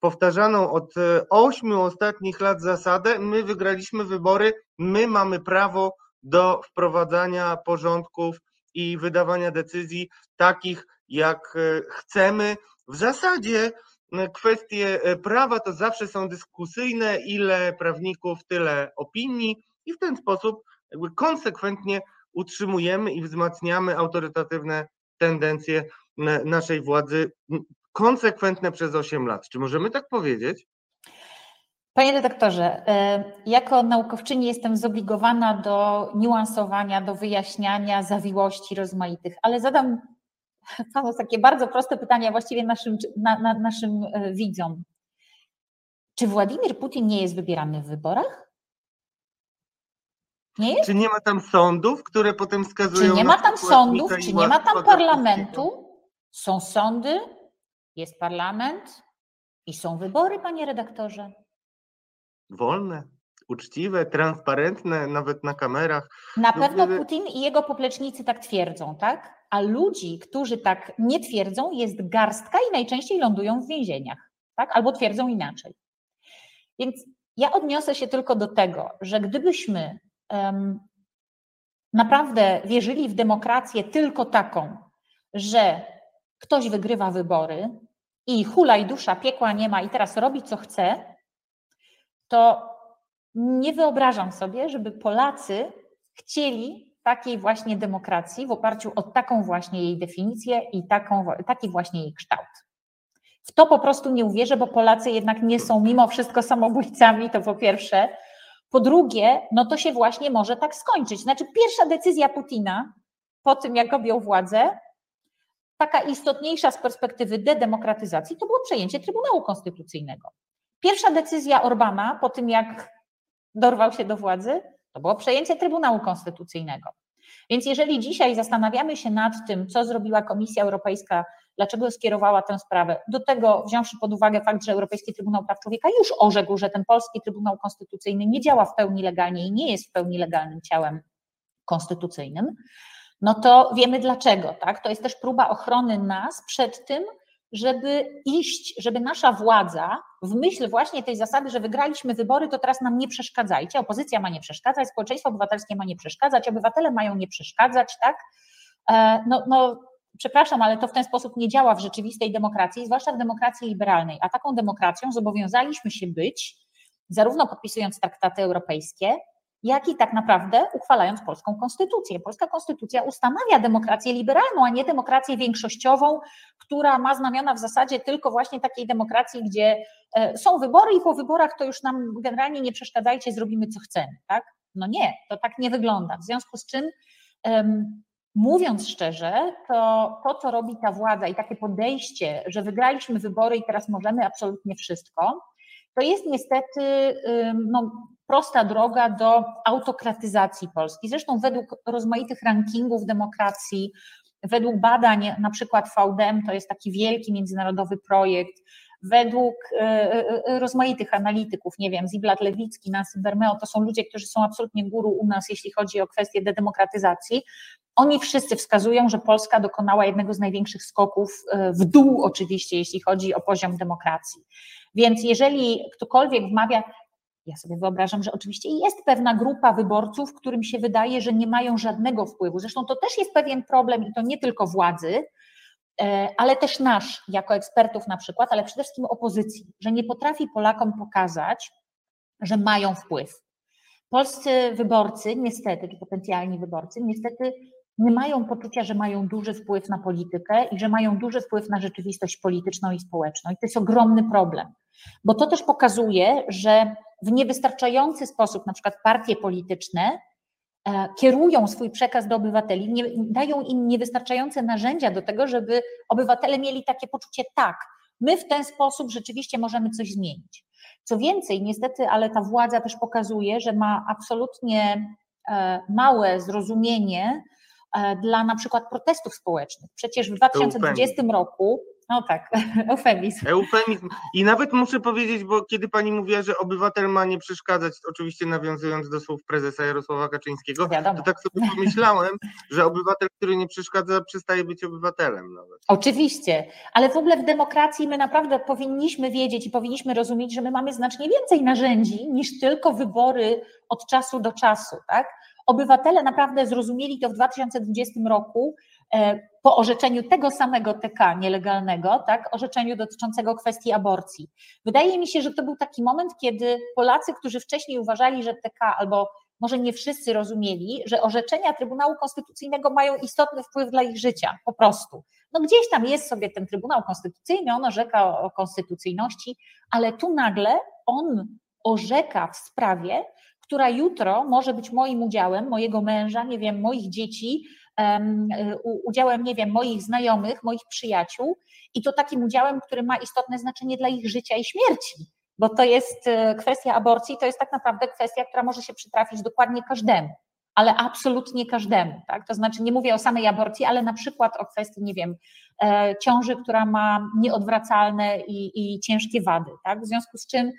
powtarzaną od e, ośmiu ostatnich lat zasadę, my wygraliśmy wybory, my mamy prawo do wprowadzania porządków i wydawania decyzji takich, jak e, chcemy. W zasadzie kwestie prawa to zawsze są dyskusyjne, ile prawników, tyle opinii i w ten sposób jakby konsekwentnie utrzymujemy i wzmacniamy autorytatywne tendencje naszej władzy, konsekwentne przez 8 lat. Czy możemy tak powiedzieć? Panie redaktorze, e, jako naukowczyni jestem zobligowana do niuansowania, do wyjaśniania zawiłości rozmaitych, ale zadam To takie bardzo proste pytanie właściwie naszym, na, na, naszym e, widzom. Czy Władimir Putin nie jest wybierany w wyborach? Nie jest? Czy nie ma tam sądów, które potem wskazują Czy nie ma tam sądów, czy nie ma tam parlamentu? Są sądy, jest parlament i są wybory, panie redaktorze. Wolne, uczciwe, transparentne, nawet na kamerach. Na no, pewno Putin i jego poplecznicy tak twierdzą, tak? A ludzi, którzy tak nie twierdzą, jest garstka i najczęściej lądują w więzieniach, tak? Albo twierdzą inaczej. Więc ja odniosę się tylko do tego, że gdybyśmy naprawdę wierzyli w demokrację tylko taką, że ktoś wygrywa wybory i hulaj dusza, piekła nie ma i teraz robi co chce, to nie wyobrażam sobie, żeby Polacy chcieli takiej właśnie demokracji w oparciu o taką właśnie jej definicję i taką, taki właśnie jej kształt. W to po prostu nie uwierzę, bo Polacy jednak nie są mimo wszystko samobójcami, to po pierwsze. Po drugie, no to się właśnie może tak skończyć. Znaczy, pierwsza decyzja Putina po tym, jak objął władzę, taka istotniejsza z perspektywy dedemokratyzacji, to było przejęcie Trybunału Konstytucyjnego. Pierwsza decyzja Orbana po tym, jak dorwał się do władzy, to było przejęcie Trybunału Konstytucyjnego. Więc jeżeli dzisiaj zastanawiamy się nad tym, co zrobiła Komisja Europejska, dlaczego skierowała tę sprawę, do tego wziąwszy pod uwagę fakt, że Europejski Trybunał Praw Człowieka już orzekł, że ten polski Trybunał Konstytucyjny nie działa w pełni legalnie i nie jest w pełni legalnym ciałem konstytucyjnym, no to wiemy dlaczego, tak? To jest też próba ochrony nas przed tym, żeby iść, żeby nasza władza, w myśl właśnie tej zasady, że wygraliśmy wybory, to teraz nam nie przeszkadzajcie, opozycja ma nie przeszkadzać, społeczeństwo obywatelskie ma nie przeszkadzać, obywatele mają nie przeszkadzać, tak? E, no, no przepraszam, ale to w ten sposób nie działa w rzeczywistej demokracji, zwłaszcza w demokracji liberalnej, a taką demokracją zobowiązaliśmy się być, zarówno podpisując traktaty europejskie, jak i tak naprawdę uchwalając polską konstytucję. Polska konstytucja ustanawia demokrację liberalną, a nie demokrację większościową, która ma znamiona w zasadzie tylko właśnie takiej demokracji, gdzie e, są wybory i po wyborach to już nam generalnie nie przeszkadzajcie, zrobimy co chcemy, tak? No nie, to tak nie wygląda. W związku z czym Mówiąc szczerze, to to, co robi ta władza i takie podejście, że wygraliśmy wybory i teraz możemy absolutnie wszystko, to jest niestety no, prosta droga do autokratyzacji Polski. Zresztą według rozmaitych rankingów demokracji, według badań, na przykład VDM, to jest taki wielki międzynarodowy projekt, według e, e, e, rozmaitych analityków, nie wiem, Ziblat Lewicki, Nancy Bermeo, to są ludzie, którzy są absolutnie guru u nas, jeśli chodzi o kwestię dedemokratyzacji, oni wszyscy wskazują, że Polska dokonała jednego z największych skoków w dół, oczywiście, jeśli chodzi o poziom demokracji. Więc jeżeli ktokolwiek wmawia, ja sobie wyobrażam, że oczywiście jest pewna grupa wyborców, którym się wydaje, że nie mają żadnego wpływu. Zresztą to też jest pewien problem i to nie tylko władzy, ale też nasz, jako ekspertów na przykład, ale przede wszystkim opozycji, że nie potrafi Polakom pokazać, że mają wpływ. Polscy wyborcy, niestety, czy potencjalni wyborcy, niestety nie mają poczucia, że mają duży wpływ na politykę i że mają duży wpływ na rzeczywistość polityczną i społeczną. I to jest ogromny problem, bo to też pokazuje, że w niewystarczający sposób na przykład partie polityczne e, kierują swój przekaz do obywateli, nie, dają im niewystarczające narzędzia do tego, żeby obywatele mieli takie poczucie, tak, my w ten sposób rzeczywiście możemy coś zmienić. Co więcej, niestety, ale ta władza też pokazuje, że ma absolutnie e, małe zrozumienie e, dla na przykład protestów społecznych. Przecież w 2020 roku no tak, eufemizm. Eufemizm. I nawet muszę powiedzieć, bo kiedy pani mówiła, że obywatel ma nie przeszkadzać, oczywiście nawiązując do słów prezesa Jarosława Kaczyńskiego, Wiadomo. to tak sobie pomyślałem, że obywatel, który nie przeszkadza, przestaje być obywatelem nawet. Oczywiście, ale w ogóle w demokracji my naprawdę powinniśmy wiedzieć i powinniśmy rozumieć, że my mamy znacznie więcej narzędzi niż tylko wybory od czasu do czasu, tak? Obywatele naprawdę zrozumieli to w 2020 roku, po orzeczeniu tego samego TK nielegalnego, tak, orzeczeniu dotyczącego kwestii aborcji. Wydaje mi się, że to był taki moment, kiedy Polacy, którzy wcześniej uważali, że TK albo może nie wszyscy rozumieli, że orzeczenia Trybunału Konstytucyjnego mają istotny wpływ dla ich życia, po prostu. No gdzieś tam jest sobie ten Trybunał Konstytucyjny, on orzeka o, o konstytucyjności, ale tu nagle on orzeka w sprawie, która jutro może być moim udziałem, mojego męża, nie wiem, moich dzieci, udziałem, nie wiem, moich znajomych, moich przyjaciół i to takim udziałem, który ma istotne znaczenie dla ich życia i śmierci. Bo to jest e, kwestia aborcji, to jest tak naprawdę kwestia, która może się przytrafić dokładnie każdemu ale absolutnie każdemu. Tak? To znaczy, nie mówię o samej aborcji, ale na przykład o kwestii, nie wiem, e, ciąży, która ma nieodwracalne i, i ciężkie wady. Tak? W związku z czym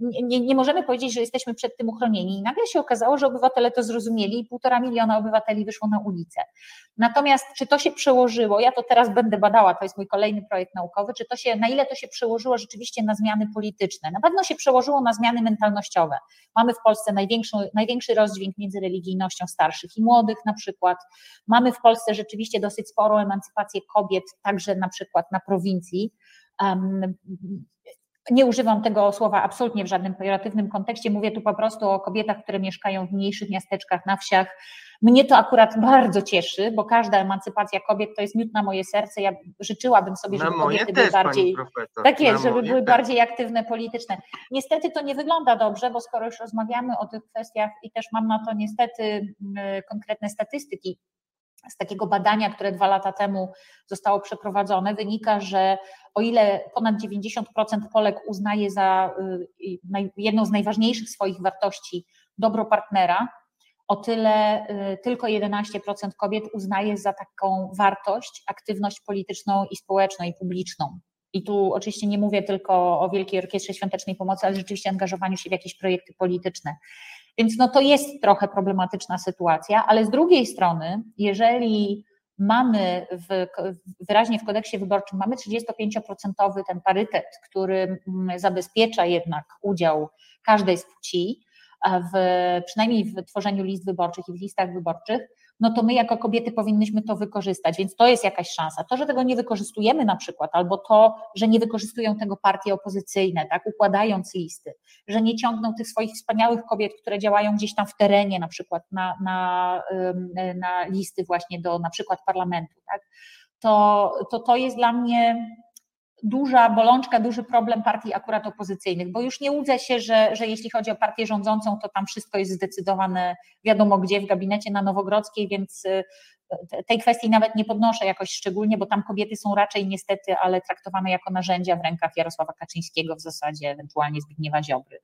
nie, nie, możemy powiedzieć, że jesteśmy przed tym uchronieni. I nagle się okazało, że obywatele to zrozumieli i półtora miliona obywateli wyszło na ulicę. Natomiast czy to się przełożyło, ja to teraz będę badała, to jest mój kolejny projekt naukowy, czy to się, na ile to się przełożyło rzeczywiście na zmiany polityczne? Na pewno się przełożyło na zmiany mentalnościowe. Mamy w Polsce największy rozdźwięk między religijnością starszych i młodych na przykład. Mamy w Polsce rzeczywiście dosyć sporą emancypację kobiet, także na przykład na prowincji. Um, nie używam tego słowa absolutnie w żadnym pejoratywnym kontekście. Mówię tu po prostu o kobietach, które mieszkają w mniejszych miasteczkach, na wsiach. Mnie to akurat bardzo cieszy, bo każda emancypacja kobiet to jest miód na moje serce. Ja życzyłabym sobie, żeby kobiety były bardziej. Tak jest, żeby były też. bardziej aktywne polityczne. Niestety to nie wygląda dobrze, bo skoro już rozmawiamy o tych kwestiach i też mam na to niestety mm, konkretne statystyki, z takiego badania, które dwa lata temu zostało przeprowadzone, wynika, że o ile ponad 90% Polek uznaje za y, jedną z najważniejszych swoich wartości dobro partnera, o tyle y, tylko 11% kobiet uznaje za taką wartość aktywność polityczną i społeczną i publiczną. I tu oczywiście nie mówię tylko o Wielkiej Orkiestrze Świątecznej Pomocy, ale rzeczywiście angażowaniu się w jakieś projekty polityczne. Więc no to jest trochę problematyczna sytuacja, ale z drugiej strony, jeżeli mamy w, wyraźnie w kodeksie wyborczym mamy 35% ten parytet, który mm, zabezpiecza jednak udział każdej z płci, w, przynajmniej w tworzeniu list wyborczych i w listach wyborczych, no to my jako kobiety powinnyśmy to wykorzystać, więc to jest jakaś szansa. To, że tego nie wykorzystujemy na przykład, albo to, że nie wykorzystują tego partie opozycyjne, tak, układając listy, że nie ciągną tych swoich wspaniałych kobiet, które działają gdzieś tam w terenie, na przykład na, na, na listy właśnie do na przykład parlamentu, tak, to, to to jest dla mnie duża bolączka, duży problem partii akurat opozycyjnych, bo już nie łudzę się, że, że jeśli chodzi o partię rządzącą, to tam wszystko jest zdecydowane wiadomo gdzie, w gabinecie na Nowogrodzkiej, więc y, tej kwestii nawet nie podnoszę jakoś szczególnie, bo tam kobiety są raczej niestety, ale traktowane jako narzędzia w rękach Jarosława Kaczyńskiego w zasadzie, ewentualnie Zbigniewa Ziobry.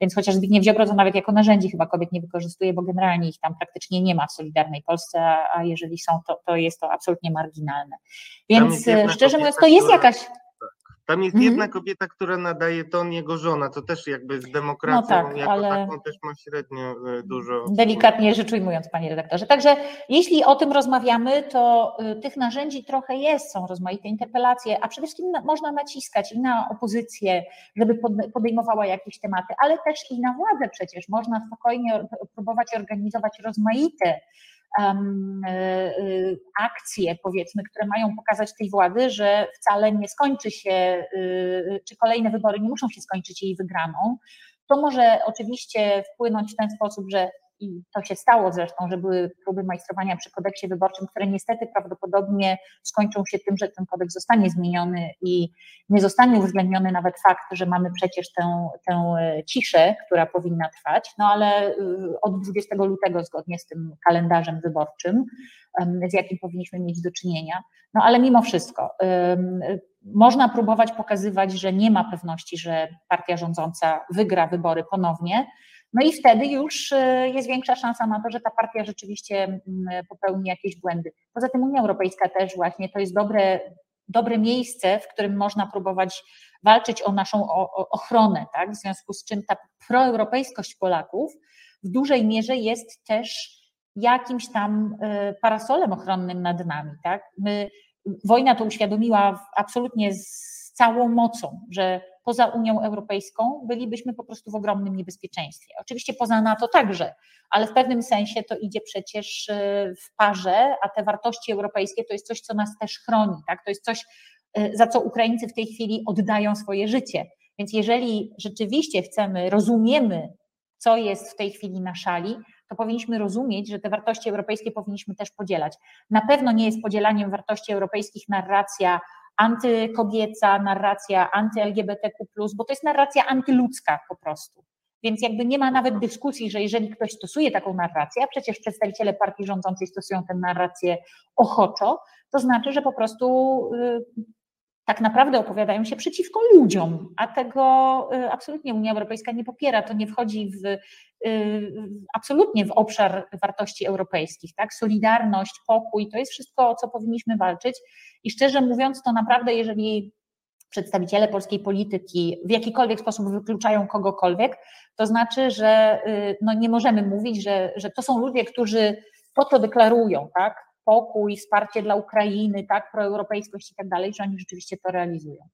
Więc chociaż Zbigniew Ziobro to nawet jako narzędzi chyba kobiet nie wykorzystuje, bo generalnie ich tam praktycznie nie ma w Solidarnej Polsce, a, jeżeli są, to, to jest to absolutnie marginalne. Więc y, szczerze mówiąc, to jest jakaś tam jest jedna mhm. kobieta, która nadaje ton, jego żona. To też jakby z demokracją no tak, jako ale... taką też ma średnio e, dużo. Delikatnie rzecz ujmując, panie redaktorze. Także jeśli o tym rozmawiamy, to e, tych narzędzi trochę jest, są rozmaite interpelacje, a przede wszystkim można naciskać i na opozycję, żeby podejmowała jakieś tematy, ale też i na władzę przecież. Można spokojnie próbować organizować rozmaite akcje, powiedzmy, które mają pokazać tej władzy, że wcale nie skończy się, e, czy kolejne wybory nie muszą się skończyć jej wygraną. To może oczywiście wpłynąć w ten sposób, że i to się stało zresztą, że były próby majstrowania przy kodeksie wyborczym, które niestety prawdopodobnie skończą się tym, że ten kodeks zostanie zmieniony i nie zostanie uwzględniony nawet fakt, że mamy przecież tę, tę ciszę, która powinna trwać, no ale y, od 20 lutego zgodnie z tym kalendarzem wyborczym, z jakim powinniśmy mieć do czynienia, no ale mimo wszystko można próbować pokazywać, że nie ma pewności, że partia rządząca wygra wybory ponownie, no i wtedy już e, jest większa szansa na to, że ta partia rzeczywiście mm, popełni jakieś błędy. Poza tym Unia Europejska też właśnie to jest dobre, dobre miejsce, w którym można próbować walczyć o naszą ochronę, tak? w związku z czym ta proeuropejskość Polaków w dużej mierze jest też jakimś tam e, parasolem ochronnym nad nami. Tak? My, wojna to uświadomiła absolutnie z całą mocą, że poza Unią Europejską bylibyśmy po prostu w ogromnym niebezpieczeństwie. Oczywiście poza NATO także, ale w pewnym sensie to idzie przecież y, w parze, a te wartości europejskie to jest coś, co nas też chroni, tak? To jest coś, y, za co Ukraińcy w tej chwili oddają swoje życie. Więc jeżeli rzeczywiście chcemy, rozumiemy, co jest w tej chwili na szali, to powinniśmy rozumieć, że te wartości europejskie powinniśmy też podzielać. Na pewno nie jest podzielaniem wartości europejskich narracja antykobieca, narracja anty-LGBTQ, bo to jest narracja antyludzka po prostu. Więc jakby nie ma nawet dyskusji, że jeżeli ktoś stosuje taką narrację, a przecież przedstawiciele partii rządzącej stosują tę narrację ochoczo, to znaczy, że po prostu y, tak naprawdę opowiadają się przeciwko ludziom, a tego y, absolutnie Unia Europejska nie popiera. To nie wchodzi w, y, absolutnie w obszar wartości europejskich. Tak? Solidarność, pokój to jest wszystko, o co powinniśmy walczyć. I szczerze mówiąc, to naprawdę, jeżeli przedstawiciele polskiej polityki w jakikolwiek sposób wykluczają kogokolwiek, to znaczy, że y, no nie możemy mówić, że, że to są ludzie, którzy to, co deklarują, tak? Pokój, wsparcie dla Ukrainy, tak, proeuropejskość i tak dalej, że oni rzeczywiście to realizują.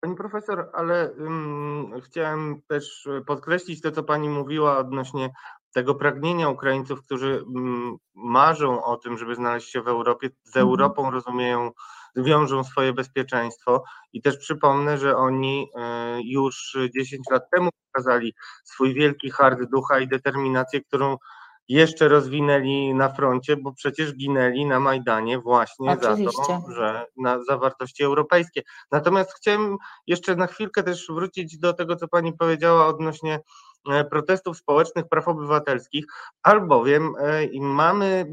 Pani profesor, ale um, chciałem też podkreślić to, co pani mówiła odnośnie tego pragnienia Ukraińców, którzy um, marzą o tym, żeby znaleźć się w Europie, z mhm. Europą rozumieją wiążą swoje bezpieczeństwo. I też przypomnę, że oni e, już 10 lat temu pokazali swój wielki hard ducha i determinację, którą jeszcze rozwinęli na froncie, bo przecież ginęli na Majdanie właśnie Oczywiście. za to, że na zawartości europejskie. Natomiast chciałem jeszcze na chwilkę też wrócić do tego, co pani powiedziała odnośnie E, protestów społecznych, praw obywatelskich, albowiem e, mamy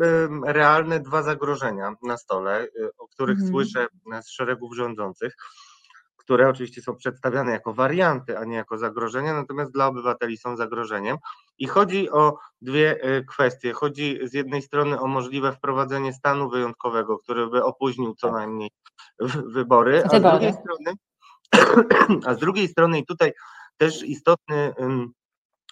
realne dwa zagrożenia na stole, e, o których mm. słyszę z szeregów rządzących które oczywiście są przedstawiane jako warianty, a nie jako zagrożenia, natomiast dla obywateli są zagrożeniem. I chodzi o dwie kwestie. Chodzi z jednej strony o możliwe wprowadzenie stanu wyjątkowego, który by opóźnił co tak. najmniej wybory, a z drugiej strony, a z drugiej strony i tutaj też istotny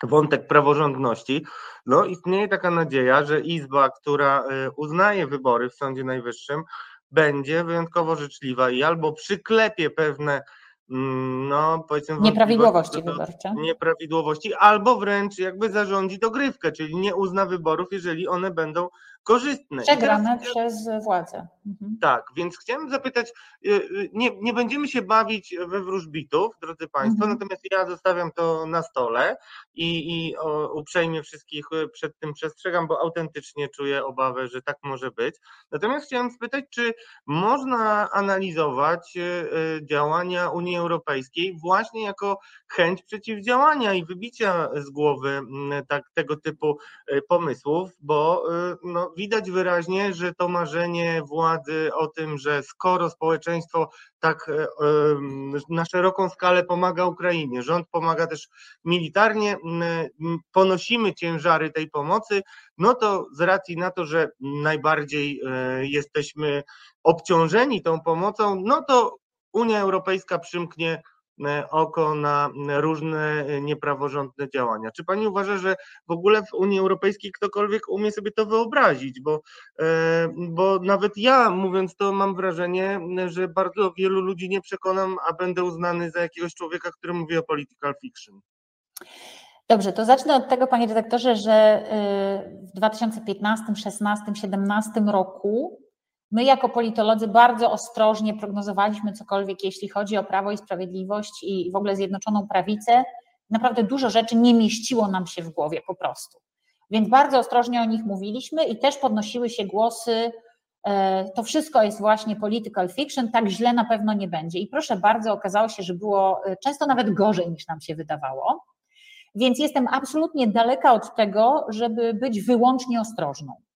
wątek praworządności, no istnieje taka nadzieja, że Izba, która y, uznaje wybory w Sądzie Najwyższym, będzie wyjątkowo życzliwa i albo przyklepie pewne mm, no powiedzmy nieprawidłowości wyborcze. Nieprawidłowości, albo wręcz jakby zarządzi dogrywkę, czyli nie uzna wyborów, jeżeli one będą korzystne. Przegrane teraz, przez władzę. Mhm. Tak, więc chciałem zapytać, y, y, nie, nie będziemy się bawić we wróżbitów, drodzy Państwo, mhm. natomiast ja zostawiam to na stole i, i o, uprzejmie wszystkich y, przed tym przestrzegam, bo autentycznie czuję obawę, że tak może być. Natomiast chciałem spytać, czy można analizować działania Unii Europejskiej właśnie jako chęć przeciwdziałania i wybicia z głowy mm, tak, tego typu pomysłów, bo no, widać wyraźnie, że to marzenie władzy o tym, że skoro społeczeństwo tak e, na szeroką skalę pomaga Ukrainie, rząd pomaga też militarnie, ponosimy ciężary tej pomocy, no to z racji na to, że najbardziej e, jesteśmy obciążeni tą pomocą, no to Unia Europejska przymknie oko na różne niepraworządne działania. Czy pani uważa, że w ogóle w Unii Europejskiej ktokolwiek umie sobie to wyobrazić? Bo, e, bo nawet ja, mówiąc to, mam wrażenie, że bardzo wielu ludzi nie przekonam, a będę uznany za jakiegoś człowieka, który mówi o political fiction. Dobrze, to zacznę od tego, panie redaktorze, że w 2015, 16, 17 roku My, jako politolodzy, bardzo ostrożnie prognozowaliśmy cokolwiek, jeśli chodzi o prawo i sprawiedliwość i w ogóle zjednoczoną prawicę. Naprawdę dużo rzeczy nie mieściło nam się w głowie po prostu. Więc bardzo ostrożnie o nich mówiliśmy i też podnosiły się głosy, e, to wszystko jest właśnie political fiction, tak źle na pewno nie będzie. I proszę bardzo, okazało się, że było e, często nawet gorzej niż nam się wydawało. Więc jestem absolutnie daleka od tego, żeby być wyłącznie ostrożną.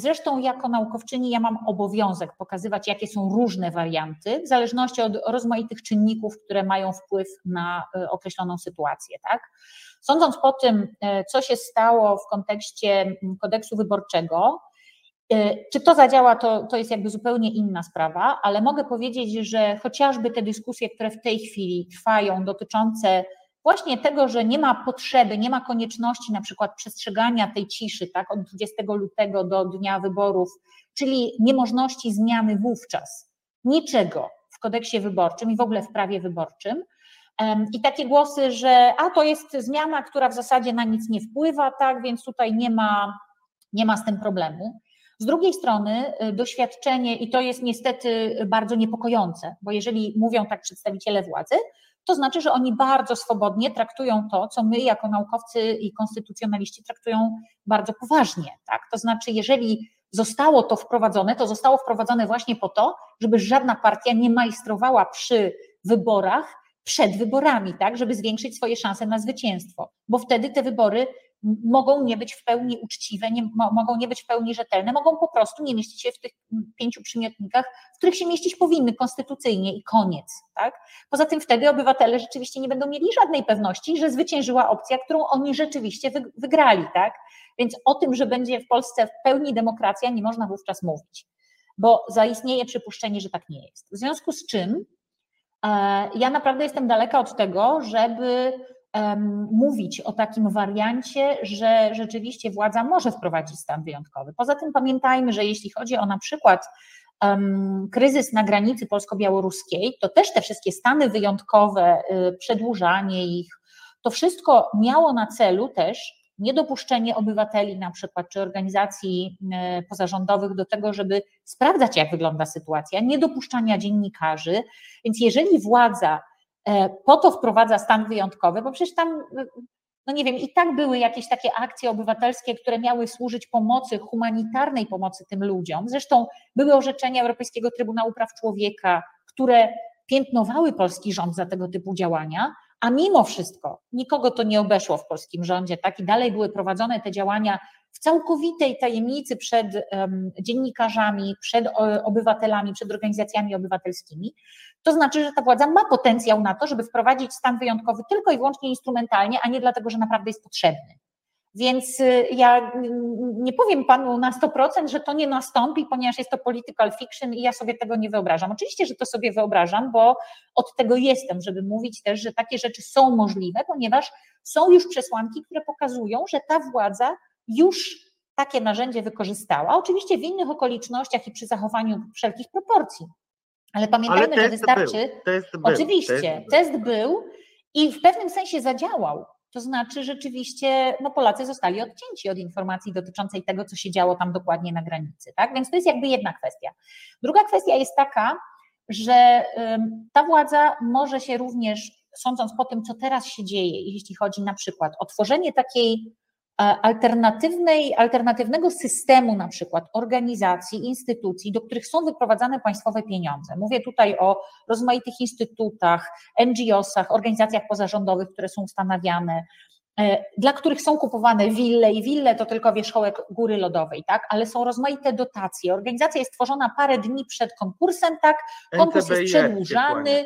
Zresztą jako naukowczyni ja mam obowiązek pokazywać, jakie są różne warianty, w zależności od rozmaitych czynników, które mają wpływ na e, określoną sytuację. Tak? Sądząc po tym, e, co się stało w kontekście kodeksu wyborczego, e, czy to zadziała, to, to jest jakby zupełnie inna sprawa, ale mogę powiedzieć, że chociażby te dyskusje, które w tej chwili trwają, dotyczące właśnie tego, że nie ma potrzeby, nie ma konieczności na przykład przestrzegania tej ciszy, tak, od 20 lutego do dnia wyborów, czyli niemożności zmiany wówczas niczego w kodeksie wyborczym i w ogóle w prawie wyborczym. I takie głosy, że a to jest zmiana, która w zasadzie na nic nie wpływa, tak, więc tutaj nie ma, nie ma z tym problemu. Z drugiej strony y, doświadczenie, i to jest niestety bardzo niepokojące, bo jeżeli mówią tak przedstawiciele władzy, to znaczy, że oni bardzo swobodnie traktują to, co my jako naukowcy i konstytucjonaliści traktują bardzo poważnie. Tak? To znaczy, jeżeli zostało to wprowadzone, to zostało wprowadzone właśnie po to, żeby żadna partia nie majstrowała przy wyborach przed wyborami, tak, żeby zwiększyć swoje szanse na zwycięstwo, bo wtedy te wybory mogą nie być w pełni uczciwe, nie, mogą nie być w pełni rzetelne, mogą po prostu nie mieścić się w tych pięciu przymiotnikach, w których się mieścić powinny konstytucyjnie i koniec. Tak? Poza tym wtedy obywatele rzeczywiście nie będą mieli żadnej pewności, że zwyciężyła opcja, którą oni rzeczywiście wygrali. Tak? Więc o tym, że będzie w Polsce w pełni demokracja, nie można wówczas mówić, bo zaistnieje przypuszczenie, że tak nie jest. W związku z czym e, ja naprawdę jestem daleka od tego, żeby mówić o takim wariancie, że rzeczywiście władza może wprowadzić stan wyjątkowy. Poza tym pamiętajmy, że jeśli chodzi o na przykład kryzys na granicy polsko-białoruskiej, to też te wszystkie stany wyjątkowe, y, przedłużanie ich, to wszystko miało na celu też niedopuszczenie obywateli na przykład, czy organizacji y, pozarządowych do tego, żeby sprawdzać, jak wygląda sytuacja, niedopuszczania dziennikarzy. Więc jeżeli władza po to wprowadza stan wyjątkowy, bo przecież tam, no nie wiem, i tak były jakieś takie akcje obywatelskie, które miały służyć pomocy, humanitarnej pomocy tym ludziom. Zresztą były orzeczenia Europejskiego Trybunału Praw Człowieka, które piętnowały polski rząd za tego typu działania, a mimo wszystko nikogo to nie obeszło w polskim rządzie, tak i dalej były prowadzone te działania w całkowitej tajemnicy przed um, dziennikarzami, przed obywatelami, przed organizacjami obywatelskimi, to znaczy, że ta władza ma potencjał na to, żeby wprowadzić stan wyjątkowy tylko i wyłącznie instrumentalnie, a nie dlatego, że naprawdę jest potrzebny. Więc y, ja nie powiem panu na 100%, że to nie nastąpi, ponieważ jest to political fiction i ja sobie tego nie wyobrażam. Oczywiście, że to sobie wyobrażam, bo od tego jestem, żeby mówić też, że takie rzeczy są możliwe, ponieważ są już przesłanki, które pokazują, że ta władza już takie narzędzie wykorzystała. Oczywiście w innych okolicznościach i przy zachowaniu wszelkich proporcji. Ale pamiętajmy, Ale że wystarczy. Był, test był, oczywiście, test, test był i w pewnym sensie zadziałał. To znaczy rzeczywiście no Polacy zostali odcięci od informacji dotyczącej tego, co się działo tam dokładnie na granicy. Tak? Więc to jest jakby jedna kwestia. Druga kwestia jest taka, że ta władza może się również, sądząc po tym, co teraz się dzieje, jeśli chodzi na przykład o tworzenie takiej alternatywnej, alternatywnego systemu na przykład organizacji, instytucji, do których są wyprowadzane państwowe pieniądze. Mówię tutaj o rozmaitych instytutach, NGO-sach, organizacjach pozarządowych, które są ustanawiane, E, dla których są kupowane wille i wille to tylko wierzchołek góry lodowej, tak? Ale są rozmaite dotacje. Organizacja jest tworzona parę dni przed konkursem, tak? Konkurs jest przedłużany.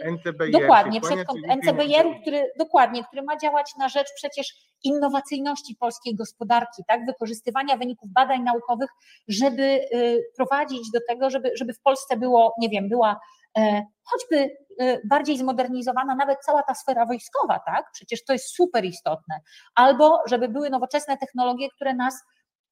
dokładnie, przed NCBR, który dokładnie, który ma działać na rzecz przecież innowacyjności polskiej gospodarki, tak? Wykorzystywania wyników badań naukowych, żeby y, prowadzić do tego, żeby, żeby w Polsce było, nie wiem, była E, choćby e, bardziej zmodernizowana nawet cała ta sfera wojskowa, tak? Przecież to jest super istotne. Albo żeby były nowoczesne technologie, które nas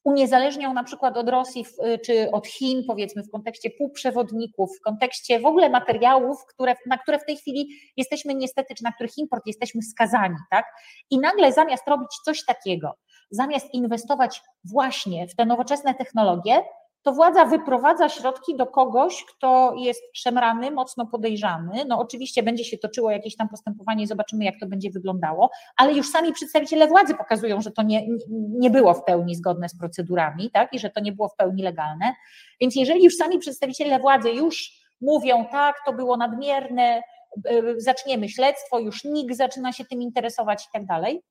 uniezależnią na przykład od Rosji czy od Chin, powiedzmy, w kontekście półprzewodników, w kontekście w ogóle materiałów, które, na które w tej chwili jesteśmy niestety, czy na których import jesteśmy skazani, tak? I nagle zamiast robić coś takiego, zamiast inwestować właśnie w te nowoczesne technologie, to władza wyprowadza środki do kogoś, kto jest szemrany, mocno podejrzany. No oczywiście będzie się toczyło jakieś tam postępowanie, zobaczymy jak to będzie wyglądało, ale już sami przedstawiciele władzy pokazują, że to nie, nie było w pełni zgodne z procedurami, tak, i że to nie było w pełni legalne. Więc jeżeli już sami przedstawiciele władzy już mówią, tak, to było nadmierne, y, zaczniemy śledztwo, już nikt zaczyna się tym interesować i tak dalej,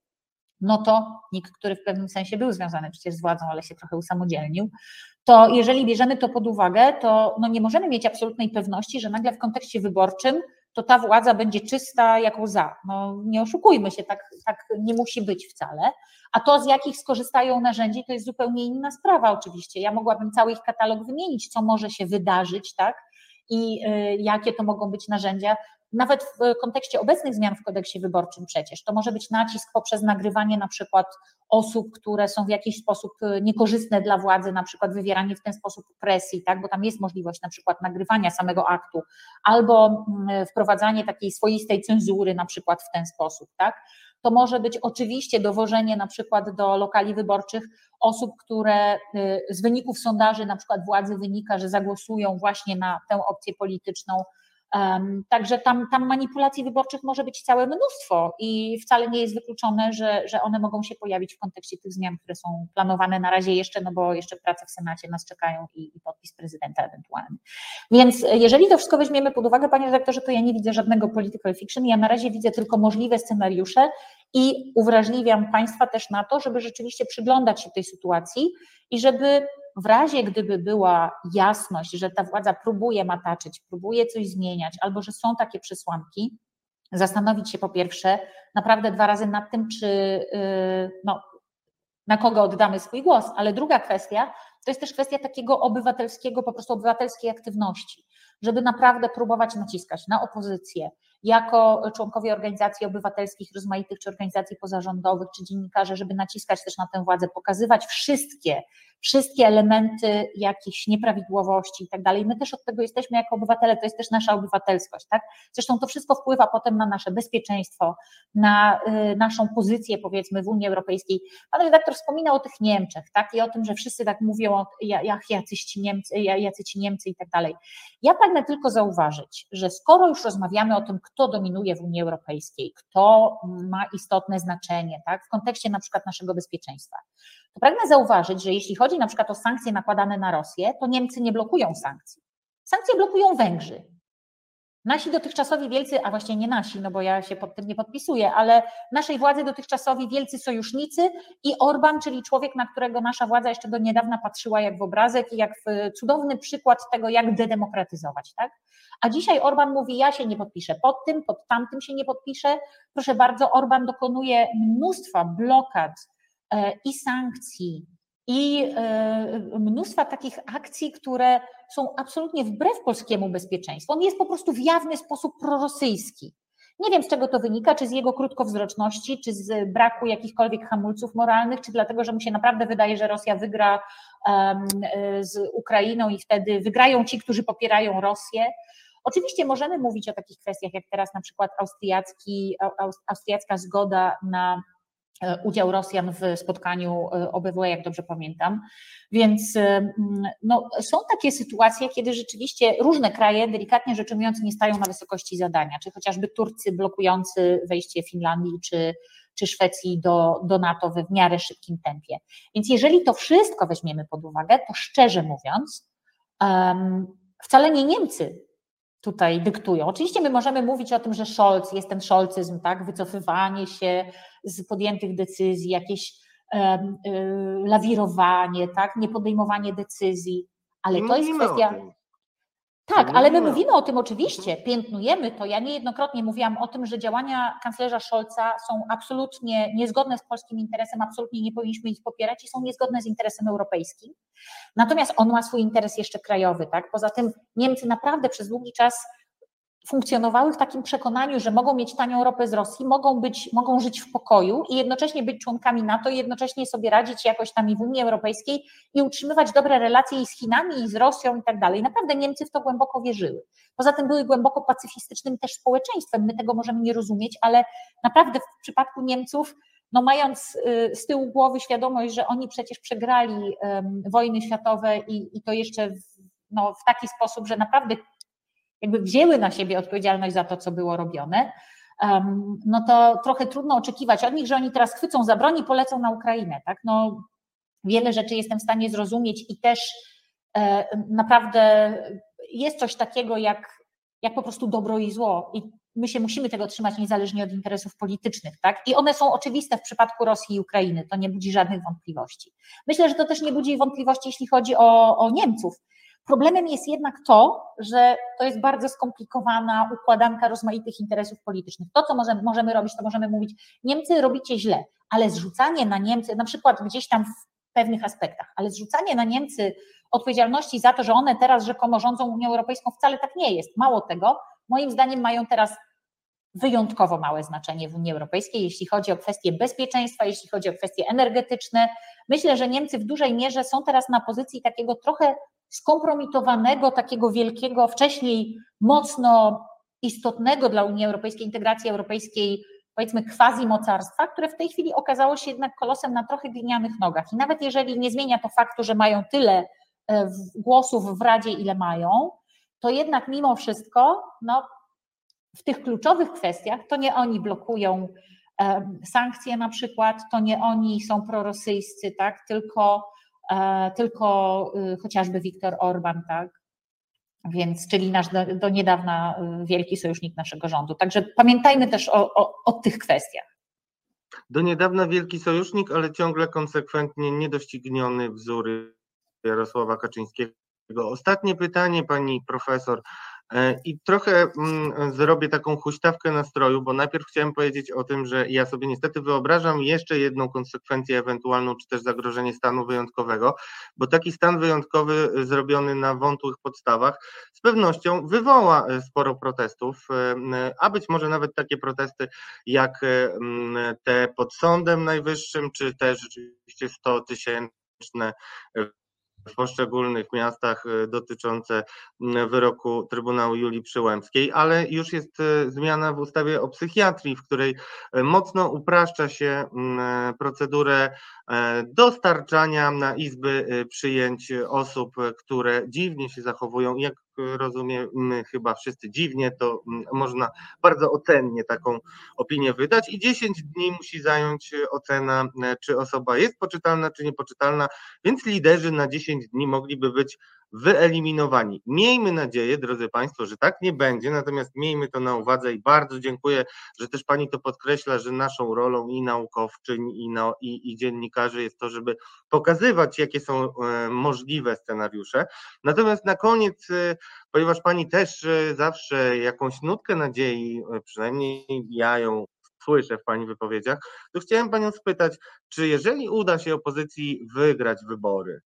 no to nikt, który w pewnym sensie był związany przecież z władzą, ale się trochę usamodzielnił, to jeżeli bierzemy to pod uwagę, to no nie możemy mieć absolutnej pewności, że nagle w kontekście wyborczym to ta władza będzie czysta jak łza. No nie oszukujmy się, tak, tak nie musi być wcale. A to, z jakich skorzystają narzędzi, to jest zupełnie inna sprawa oczywiście. Ja mogłabym cały ich katalog wymienić, co może się wydarzyć, tak? I y, jakie to mogą być narzędzia nawet w kontekście obecnych zmian w kodeksie wyborczym przecież, to może być nacisk poprzez nagrywanie na przykład osób, które są w jakiś sposób y, niekorzystne dla władzy, na przykład wywieranie w ten sposób presji, tak, bo tam jest możliwość na przykład nagrywania samego aktu, albo mm, wprowadzanie takiej swoistej cenzury na przykład w ten sposób, tak. To może być oczywiście dowożenie na przykład do lokali wyborczych osób, które y, z wyników sondaży na przykład władzy wynika, że zagłosują właśnie na tę opcję polityczną, Także tam, tam manipulacji wyborczych może być całe mnóstwo i wcale nie jest wykluczone, że, że one mogą się pojawić w kontekście tych zmian, które są planowane na razie jeszcze, no bo jeszcze prace w Senacie nas czekają i, i podpis prezydenta ewentualny. Więc jeżeli to wszystko weźmiemy pod uwagę, panie redaktorze, to ja nie widzę żadnego political fiction, ja na razie widzę tylko możliwe scenariusze i uwrażliwiam Państwa też na to, żeby rzeczywiście przyglądać się tej sytuacji i żeby w razie gdyby była jasność, że ta władza próbuje mataczyć, próbuje coś zmieniać, albo że są takie przesłanki, zastanowić się po pierwsze naprawdę dwa razy nad tym, czy yy, no, na kogo oddamy swój głos, ale druga kwestia to jest też kwestia takiego obywatelskiego, po prostu obywatelskiej aktywności, żeby naprawdę próbować naciskać na opozycję, jako członkowie organizacji obywatelskich, rozmaitych czy organizacji pozarządowych, czy dziennikarze, żeby naciskać też na tę władzę, pokazywać wszystkie wszystkie elementy jakichś nieprawidłowości i tak dalej. My też od tego jesteśmy jako obywatele, to jest też nasza obywatelskość, tak? Zresztą to wszystko wpływa potem na nasze bezpieczeństwo, na y, naszą pozycję powiedzmy w Unii Europejskiej. Pan redaktor wspominał o tych Niemczech, tak? I o tym, że wszyscy tak mówią, jak jacyś ci Niemcy, jacy ci Niemcy i tak dalej. Ja pragnę tylko zauważyć, że skoro już rozmawiamy o tym, kto dominuje w Unii Europejskiej, kto ma istotne znaczenie, tak? W kontekście na przykład naszego bezpieczeństwa, to pragnę zauważyć, że jeśli chodzi na przykład o sankcje nakładane na Rosję, to Niemcy nie blokują sankcji. Sankcje blokują Węgrzy. Nasi dotychczasowi wielcy, a właściwie nie nasi, no bo ja się pod tym nie podpisuję, ale naszej władzy dotychczasowi wielcy sojusznicy i Orban, czyli człowiek, na którego nasza władza jeszcze do niedawna patrzyła jak w obrazek i jak w cudowny przykład tego, jak dedemokratyzować, tak? A dzisiaj Orban mówi, ja się nie podpiszę pod tym, pod tamtym się nie podpiszę. Proszę bardzo, Orban dokonuje mnóstwa blokad E, i sankcji, i e, mnóstwa takich akcji, które są absolutnie wbrew polskiemu bezpieczeństwu. On jest po prostu w jawny sposób prorosyjski. Nie wiem, z czego to wynika, czy z jego krótkowzroczności, czy z braku jakichkolwiek hamulców moralnych, czy dlatego, że mu się naprawdę wydaje, że Rosja wygra e, z Ukrainą i wtedy wygrają ci, którzy popierają Rosję. Oczywiście możemy mówić o takich kwestiach, jak teraz na przykład austriacki, austriacka zgoda na udział Rosjan w spotkaniu e, OBWE, jak dobrze pamiętam. Więc e, no, są takie sytuacje, kiedy rzeczywiście różne kraje, delikatnie rzecz ujmując, nie stają na wysokości zadania, czy chociażby Turcy blokujący wejście Finlandii czy, czy Szwecji do, do NATO we w miarę szybkim tempie. Więc jeżeli to wszystko weźmiemy pod uwagę, to szczerze mówiąc, um, wcale nie Niemcy tutaj dyktują. Oczywiście my możemy mówić o tym, że Scholz, jest ten Scholzyzm, tak, wycofywanie się z podjętych decyzji, jakieś y, lawirowanie, tak, niepodejmowanie decyzji, ale to jest kwestia... Tak, ale my mówimy o tym oczywiście, piętnujemy to. Ja niejednokrotnie mówiłam o tym, że działania kanclerza Scholza są absolutnie niezgodne z polskim interesem, absolutnie nie powinniśmy ich popierać i są niezgodne z interesem europejskim. Natomiast on ma swój interes jeszcze krajowy, tak? Poza tym Niemcy naprawdę przez długi czas funkcjonowały w takim przekonaniu, że mogą mieć tanią ropę z Rosji, mogą, być, mogą żyć w pokoju i jednocześnie być członkami NATO i jednocześnie sobie radzić jakoś tam i w Unii Europejskiej i utrzymywać dobre relacje i z Chinami, i z Rosją i tak dalej. Naprawdę Niemcy w to głęboko wierzyły. Poza tym były głęboko pacyfistycznym też społeczeństwem. My tego możemy nie rozumieć, ale naprawdę w przypadku Niemców no mając y, z tyłu głowy świadomość, że oni przecież przegrali um, wojny światowe i, i to jeszcze w, no, w taki sposób, że naprawdę jakby wzięły na siebie odpowiedzialność za to, co było robione, no to trochę trudno oczekiwać od nich, że oni teraz chwycą za broń i polecą na Ukrainę. Tak? No, wiele rzeczy jestem w stanie zrozumieć i też e, naprawdę jest coś takiego jak, jak po prostu dobro i zło. I my się musimy tego trzymać niezależnie od interesów politycznych, tak? I one są oczywiste w przypadku Rosji i Ukrainy, to nie budzi żadnych wątpliwości. Myślę, że to też nie budzi wątpliwości, jeśli chodzi o, o Niemców, Problemem jest jednak to, że to jest bardzo skomplikowana układanka rozmaitych interesów politycznych. To, co możemy, możemy robić, to możemy mówić, Niemcy robicie źle, ale zrzucanie na Niemcy, na przykład gdzieś tam w pewnych aspektach, ale zrzucanie na Niemcy odpowiedzialności za to, że one teraz rzekomo rządzą Unią Europejską, wcale tak nie jest. Mało tego, moim zdaniem mają teraz wyjątkowo małe znaczenie w Unii Europejskiej, jeśli chodzi o kwestie bezpieczeństwa, jeśli chodzi o kwestie energetyczne. Myślę, że Niemcy w dużej mierze są teraz na pozycji takiego trochę skompromitowanego, takiego wielkiego, wcześniej mocno istotnego dla Unii Europejskiej, integracji europejskiej, powiedzmy quasi mocarstwa, które w tej chwili okazało się jednak kolosem na trochę glinianych nogach. I nawet jeżeli nie zmienia to faktu, że mają tyle e, głosów w Radzie, ile mają, to jednak mimo wszystko no, w tych kluczowych kwestiach to nie oni blokują sankcje na przykład, to nie oni są prorosyjscy, tak, tylko, e, tylko y, chociażby Viktor Orban, tak, więc, czyli nasz do, do niedawna y, wielki sojusznik naszego rządu. Także pamiętajmy też o, o, o tych kwestiach. Do niedawna wielki sojusznik, ale ciągle konsekwentnie niedościgniony wzór Jarosława Kaczyńskiego. Ostatnie pytanie, pani profesor. E, I trochę mm, zrobię taką huśtawkę nastroju, bo najpierw chciałem powiedzieć o tym, że ja sobie niestety wyobrażam jeszcze jedną konsekwencję ewentualną, czy też zagrożenie stanu wyjątkowego, bo taki stan wyjątkowy e, zrobiony na wątłych podstawach z pewnością wywoła e, sporo protestów, a być może nawet takie protesty jak te pod Sądem Najwyższym, czy też rzeczywiście 100 tysięczne w poszczególnych miastach y, dotyczące mm, wyroku Trybunału Julii Przyłębskiej, ale już jest y, zmiana w ustawie o psychiatrii, w której y, mocno upraszcza się mm, procedurę E, dostarczania na izby przyjęć osób, które dziwnie się zachowują. Jak rozumiemy chyba wszyscy dziwnie, to można bardzo ocennie taką opinię wydać i 10 dni musi zająć ocena, czy osoba jest poczytalna, czy niepoczytalna, więc liderzy na 10 dni mogliby być wyeliminowani. Miejmy nadzieję, drodzy Państwo, że tak nie będzie, natomiast miejmy to na uwadze i bardzo dziękuję, że też Pani to podkreśla, że naszą rolą i naukowczyń, i, no, i, i dziennikarzy jest to, żeby pokazywać, jakie są e, możliwe scenariusze. Natomiast na koniec, e, ponieważ Pani też e, zawsze jakąś nutkę nadziei, przynajmniej ja ją słyszę w Pani wypowiedziach, to chciałem Panią spytać, czy jeżeli uda się opozycji wygrać wybory,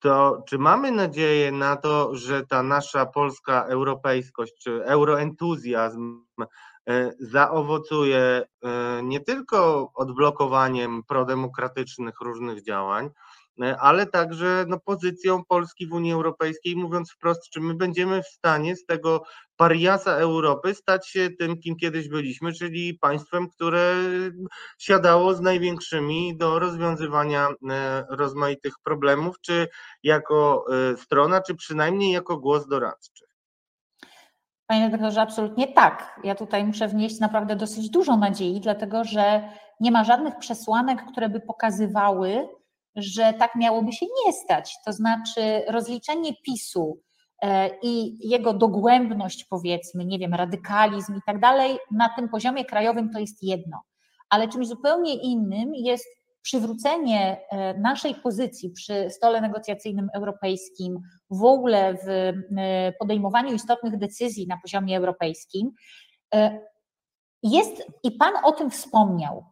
to czy mamy nadzieję na to, że ta nasza polska europejskość czy euroentuzjazm e, zaowocuje e, nie tylko odblokowaniem prodemokratycznych różnych działań, ale także no, pozycją Polski w Unii Europejskiej, mówiąc wprost, czy my będziemy w stanie z tego pariasa Europy stać się tym, kim kiedyś byliśmy, czyli państwem, które siadało z największymi do rozwiązywania e, rozmaitych problemów, czy jako e, strona, czy przynajmniej jako głos doradczy. Panie doktorze, absolutnie tak. Ja tutaj muszę wnieść naprawdę dosyć dużo nadziei, dlatego że nie ma żadnych przesłanek, które by pokazywały, że tak miałoby się nie stać. To znaczy rozliczenie PiSu e, i jego dogłębność, powiedzmy, nie wiem, radykalizm i tak dalej, na tym poziomie krajowym to jest jedno. Ale czymś zupełnie innym jest przywrócenie e, naszej pozycji przy stole negocjacyjnym europejskim, w ogóle w e, podejmowaniu istotnych decyzji na poziomie europejskim. Jest, i Pan o tym wspomniał,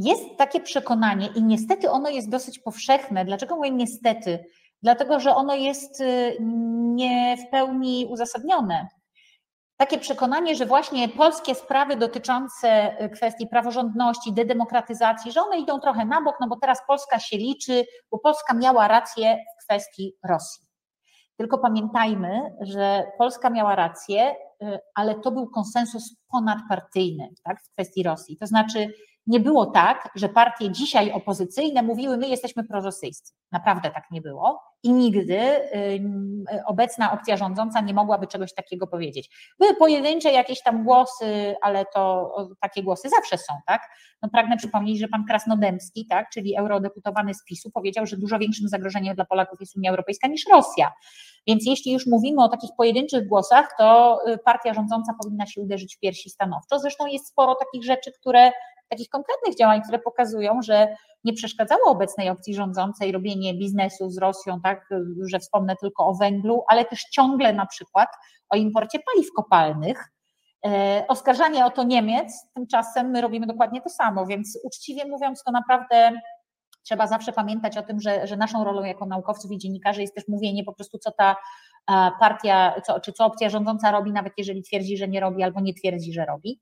jest takie przekonanie, i niestety ono jest dosyć powszechne. Dlaczego mówię niestety? Dlatego, że ono jest y, nie w pełni uzasadnione. Takie przekonanie, że właśnie polskie sprawy dotyczące y, kwestii praworządności, dedemokratyzacji, że one idą trochę na bok, no bo teraz Polska się liczy, bo Polska miała rację w kwestii Rosji. Tylko pamiętajmy, że Polska miała rację, y, ale to był konsensus ponadpartyjny tak, w kwestii Rosji. To znaczy, nie było tak, że partie dzisiaj opozycyjne mówiły, my jesteśmy prorosyjscy. Naprawdę tak nie było i nigdy obecna opcja rządząca nie mogłaby czegoś takiego powiedzieć. Były pojedyncze jakieś tam głosy, ale to takie głosy zawsze są, tak? No pragnę przypomnieć, że pan Krasnodębski, tak, czyli eurodeputowany z PiSu, powiedział, że dużo większym zagrożeniem dla Polaków jest Unia Europejska niż Rosja. Więc jeśli już mówimy o takich pojedynczych głosach, to y, partia rządząca powinna się uderzyć w piersi stanowczo. Zresztą jest sporo takich rzeczy, które takich konkretnych działań, które pokazują, że nie przeszkadzało obecnej opcji rządzącej robienie biznesu z Rosją, tak, że wspomnę tylko o węglu, ale też ciągle na przykład o imporcie paliw kopalnych. E, oskarżanie o to Niemiec, tymczasem my robimy dokładnie to samo, więc uczciwie mówiąc, to naprawdę trzeba zawsze pamiętać o tym, że, że naszą rolą jako naukowców i dziennikarzy jest też mówienie po prostu, co ta e, partia, co, czy co opcja rządząca robi, nawet jeżeli twierdzi, że nie robi albo nie twierdzi, że robi.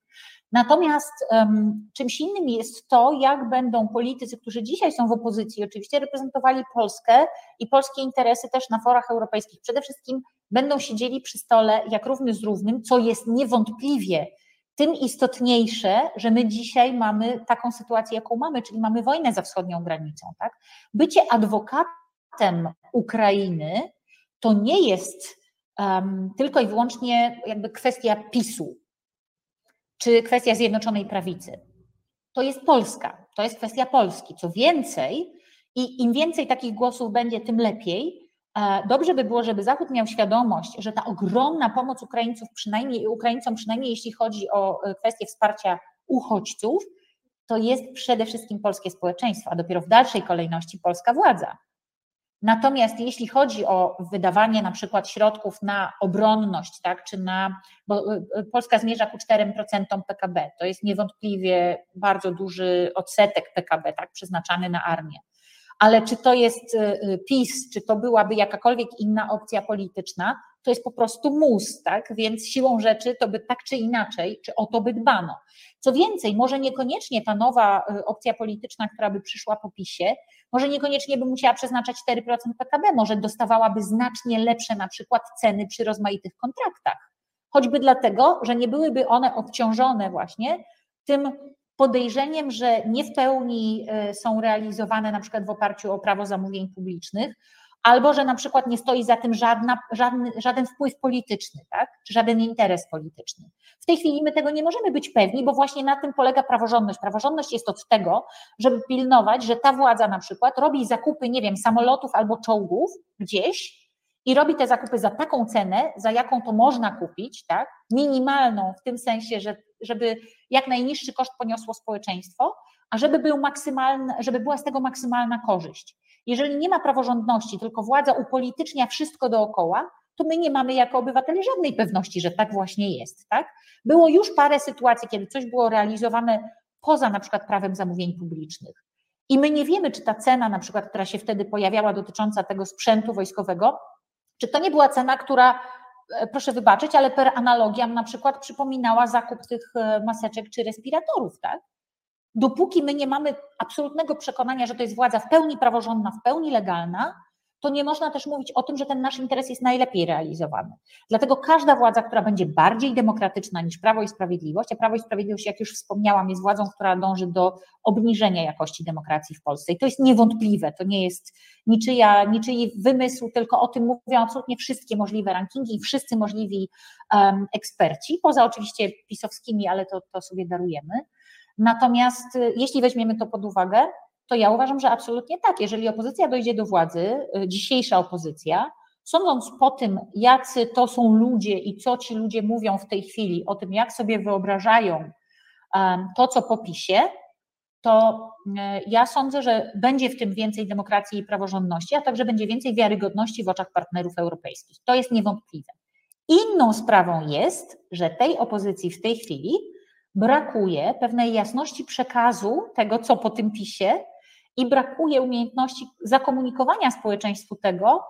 Natomiast um, czymś innym jest to, jak będą politycy, którzy dzisiaj są w opozycji, oczywiście reprezentowali Polskę i polskie interesy też na forach europejskich. Przede wszystkim będą siedzieli przy stole jak równy z równym, co jest niewątpliwie tym istotniejsze, że my dzisiaj mamy taką sytuację, jaką mamy, czyli mamy wojnę za wschodnią granicą. Tak? Bycie adwokatem Ukrainy to nie jest um, tylko i wyłącznie jakby kwestia PiSu, czy kwestia Zjednoczonej Prawicy. To jest Polska, to jest kwestia Polski. Co więcej, i im więcej takich głosów będzie, tym lepiej. E, dobrze by było, żeby Zachód miał świadomość, że ta ogromna pomoc Ukraińców, przynajmniej Ukraińcom, przynajmniej jeśli chodzi o e, kwestię wsparcia uchodźców, to jest przede wszystkim polskie społeczeństwo, a dopiero w dalszej kolejności polska władza. Natomiast jeśli chodzi o wydawanie na przykład środków na obronność, tak, czy na, bo y, Polska zmierza ku 4% PKB, to jest niewątpliwie bardzo duży odsetek PKB, tak, przeznaczany na armię. Ale czy to jest y, PiS, czy to byłaby jakakolwiek inna opcja polityczna, to jest po prostu mus, tak? Więc siłą rzeczy to by tak czy inaczej, czy o to by dbano. Co więcej, może niekoniecznie ta nowa y, opcja polityczna, która by przyszła po PiSie, może niekoniecznie by musiała przeznaczać 4% PKB, może dostawałaby znacznie lepsze na przykład ceny przy rozmaitych kontraktach. Choćby dlatego, że nie byłyby one obciążone właśnie tym podejrzeniem, że nie w pełni y, są realizowane na przykład w oparciu o prawo zamówień publicznych, albo że na przykład nie stoi za tym żadna, żaden, żaden wpływ polityczny, tak? czy żaden interes polityczny. W tej chwili my tego nie możemy być pewni, bo właśnie na tym polega praworządność. Praworządność jest od tego, żeby pilnować, że ta władza na przykład robi zakupy, nie wiem, samolotów albo czołgów gdzieś i robi te zakupy za taką cenę, za jaką to można kupić, tak? minimalną w tym sensie, że, żeby jak najniższy koszt poniosło społeczeństwo, a żeby, był maksymalny, żeby była z tego maksymalna korzyść. Jeżeli nie ma praworządności, tylko władza upolitycznia wszystko dookoła, to my nie mamy jako obywatele żadnej pewności, że tak właśnie jest. Tak? Było już parę sytuacji, kiedy coś było realizowane poza na przykład prawem zamówień publicznych. I my nie wiemy, czy ta cena, na przykład, która się wtedy pojawiała dotycząca tego sprzętu wojskowego, czy to nie była cena, która, proszę wybaczyć, ale per analogiam na przykład przypominała zakup tych e, maseczek czy respiratorów, tak? dopóki my nie mamy absolutnego przekonania, że to jest władza w pełni praworządna, w pełni legalna, to nie można też mówić o tym, że ten nasz interes jest najlepiej realizowany. Dlatego każda władza, która będzie bardziej demokratyczna niż Prawo i Sprawiedliwość, a Prawo i Sprawiedliwość, jak już wspomniałam, jest władzą, która dąży do obniżenia jakości demokracji w Polsce. I to jest niewątpliwe, to nie jest niczyja, niczyj wymysł, tylko o tym mówią absolutnie wszystkie możliwe rankingi i wszyscy możliwi um, eksperci, poza oczywiście pisowskimi, ale to, to sobie darujemy. Natomiast y, jeśli weźmiemy to pod uwagę, to ja uważam, że absolutnie tak. Jeżeli opozycja dojdzie do władzy, y, dzisiejsza opozycja, sądząc po tym, jacy to są ludzie i co ci ludzie mówią w tej chwili o tym, jak sobie wyobrażają to, co popisie, to y, ja sądzę, że będzie w tym więcej demokracji i praworządności, a także będzie więcej wiarygodności w oczach partnerów europejskich. To jest niewątpliwe. Inną sprawą jest, że tej opozycji w tej chwili brakuje pewnej jasności przekazu tego, co po tym pisie, i brakuje umiejętności zakomunikowania społeczeństwu tego,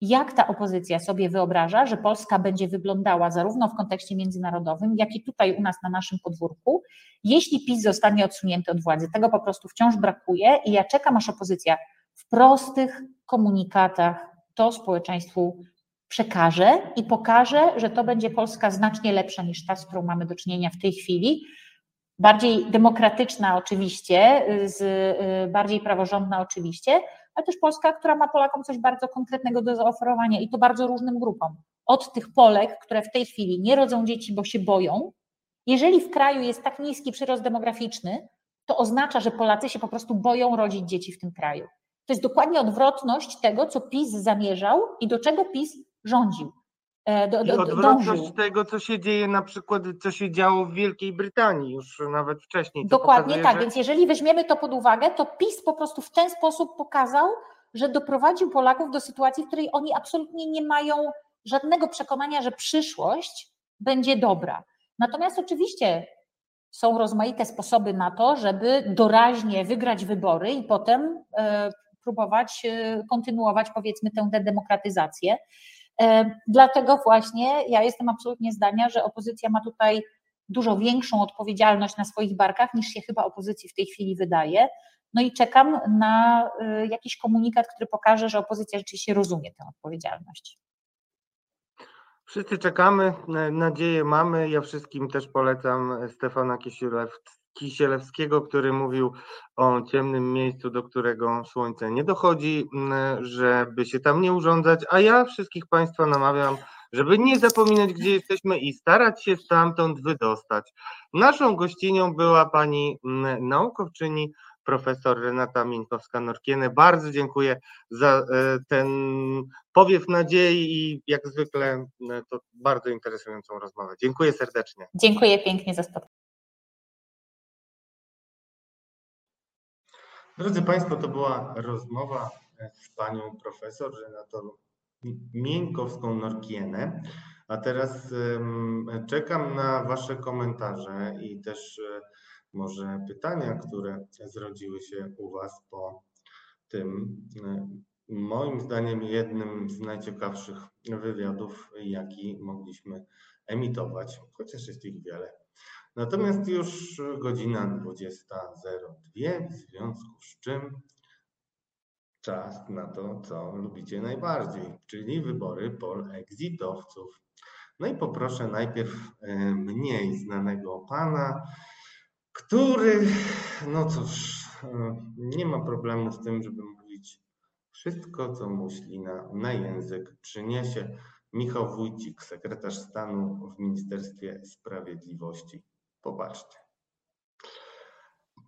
jak ta opozycja sobie wyobraża, że Polska będzie wyglądała zarówno w kontekście międzynarodowym, jak i tutaj u nas na naszym podwórku, jeśli PiS zostanie odsunięty od władzy. Tego po prostu wciąż brakuje i ja czekam, aż opozycja w prostych komunikatach to społeczeństwu przekaże i pokaże, że to będzie Polska znacznie lepsza niż ta, z którą mamy do czynienia w tej chwili. Bardziej demokratyczna oczywiście, z, y, bardziej praworządna oczywiście, ale też Polska, która ma Polakom coś bardzo konkretnego do zaoferowania i to bardzo różnym grupom. Od tych Polek, które w tej chwili nie rodzą dzieci, bo się boją. Jeżeli w kraju jest tak niski przyrost demograficzny, to oznacza, że Polacy się po prostu boją rodzić dzieci w tym kraju. To jest dokładnie odwrotność tego, co PiS zamierzał i do czego PiS rządził. E, do, do, odwrotność tego, co się dzieje na przykład, co się działo w Wielkiej Brytanii już nawet wcześniej. Dokładnie pokazuje, tak, że... więc jeżeli weźmiemy to pod uwagę, to PiS po prostu w ten sposób pokazał, że doprowadził Polaków do sytuacji, w której oni absolutnie nie mają żadnego przekonania, że przyszłość będzie dobra. Natomiast oczywiście są rozmaite sposoby na to, żeby doraźnie wygrać wybory i potem e, próbować e, kontynuować powiedzmy tę dedemokratyzację. E, dlatego właśnie ja jestem absolutnie zdania, że opozycja ma tutaj dużo większą odpowiedzialność na swoich barkach niż się chyba opozycji w tej chwili wydaje. No i czekam na e, jakiś komunikat, który pokaże, że opozycja rzeczywiście rozumie tę odpowiedzialność. Wszyscy czekamy, nadzieję mamy. Ja wszystkim też polecam Stefana Kisielewskiego, który mówił o ciemnym miejscu, do którego słońce nie dochodzi, żeby się tam nie urządzać, a ja wszystkich Państwa namawiam żeby nie zapominać, gdzie jesteśmy i starać się stamtąd wydostać. Naszą gościnią była pani mm, naukowczyni profesor Renata Minkowska-Norkiene. Bardzo dziękuję za e, ten powiew nadziei i jak zwykle e, to bardzo interesującą rozmowę. Dziękuję serdecznie. Dziękuję pięknie za spotkanie. Drodzy Państwo, to była rozmowa z panią profesor Renatą Mieńkowską-Norkienę. A teraz czekam na Wasze komentarze i też e, może pytania, które zrodziły się u Was po tym, e, moim zdaniem, jednym z najciekawszych wywiadów, jaki mogliśmy emitować, chociaż jest ich wiele. Natomiast już godzina 20.02, w związku z czym czas na to, co lubicie najbardziej, czyli wybory pol-exitowców. No i poproszę najpierw e, mniej znanego pana, który, no cóż, e, nie ma problemu z tym, żeby mówić wszystko, co mu ślina na język przyniesie. Michał Wójcik, sekretarz stanu w Ministerstwie Sprawiedliwości. Popatrzcie.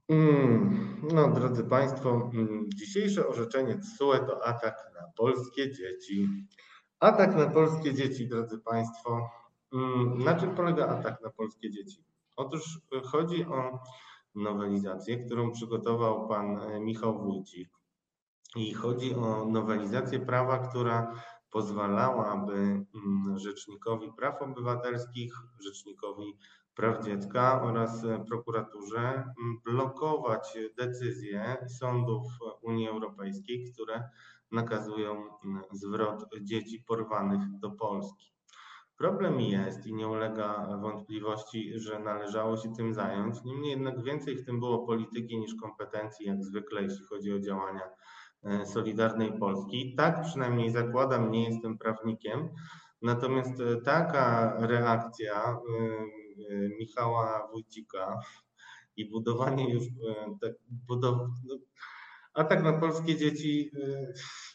Mm, no, drodzy Państwo, mm, dzisiejsze orzeczenie TSUE to atak na polskie dzieci. Atak na polskie dzieci, drodzy Państwo. Mm, na czym polega atak na polskie dzieci? Otóż chodzi o nowelizację, którą przygotował pan e, Michał Wójcik. I chodzi o nowelizację prawa, która pozwalałaby Rzecznikowi Praw Obywatelskich, Rzecznikowi Praw Dziecka oraz prokuraturze blokować decyzje sądów Unii Europejskiej, które nakazują zwrot dzieci porwanych do Polski. Problem jest i nie ulega wątpliwości, że należało się tym zająć. Niemniej jednak więcej w tym było polityki niż kompetencji, jak zwykle, jeśli chodzi o działania e, Solidarnej Polski. Tak przynajmniej zakładam, nie jestem prawnikiem. Natomiast e, taka reakcja e, Michała Wójcika i budowanie już tak, budow... No, atak na polskie dzieci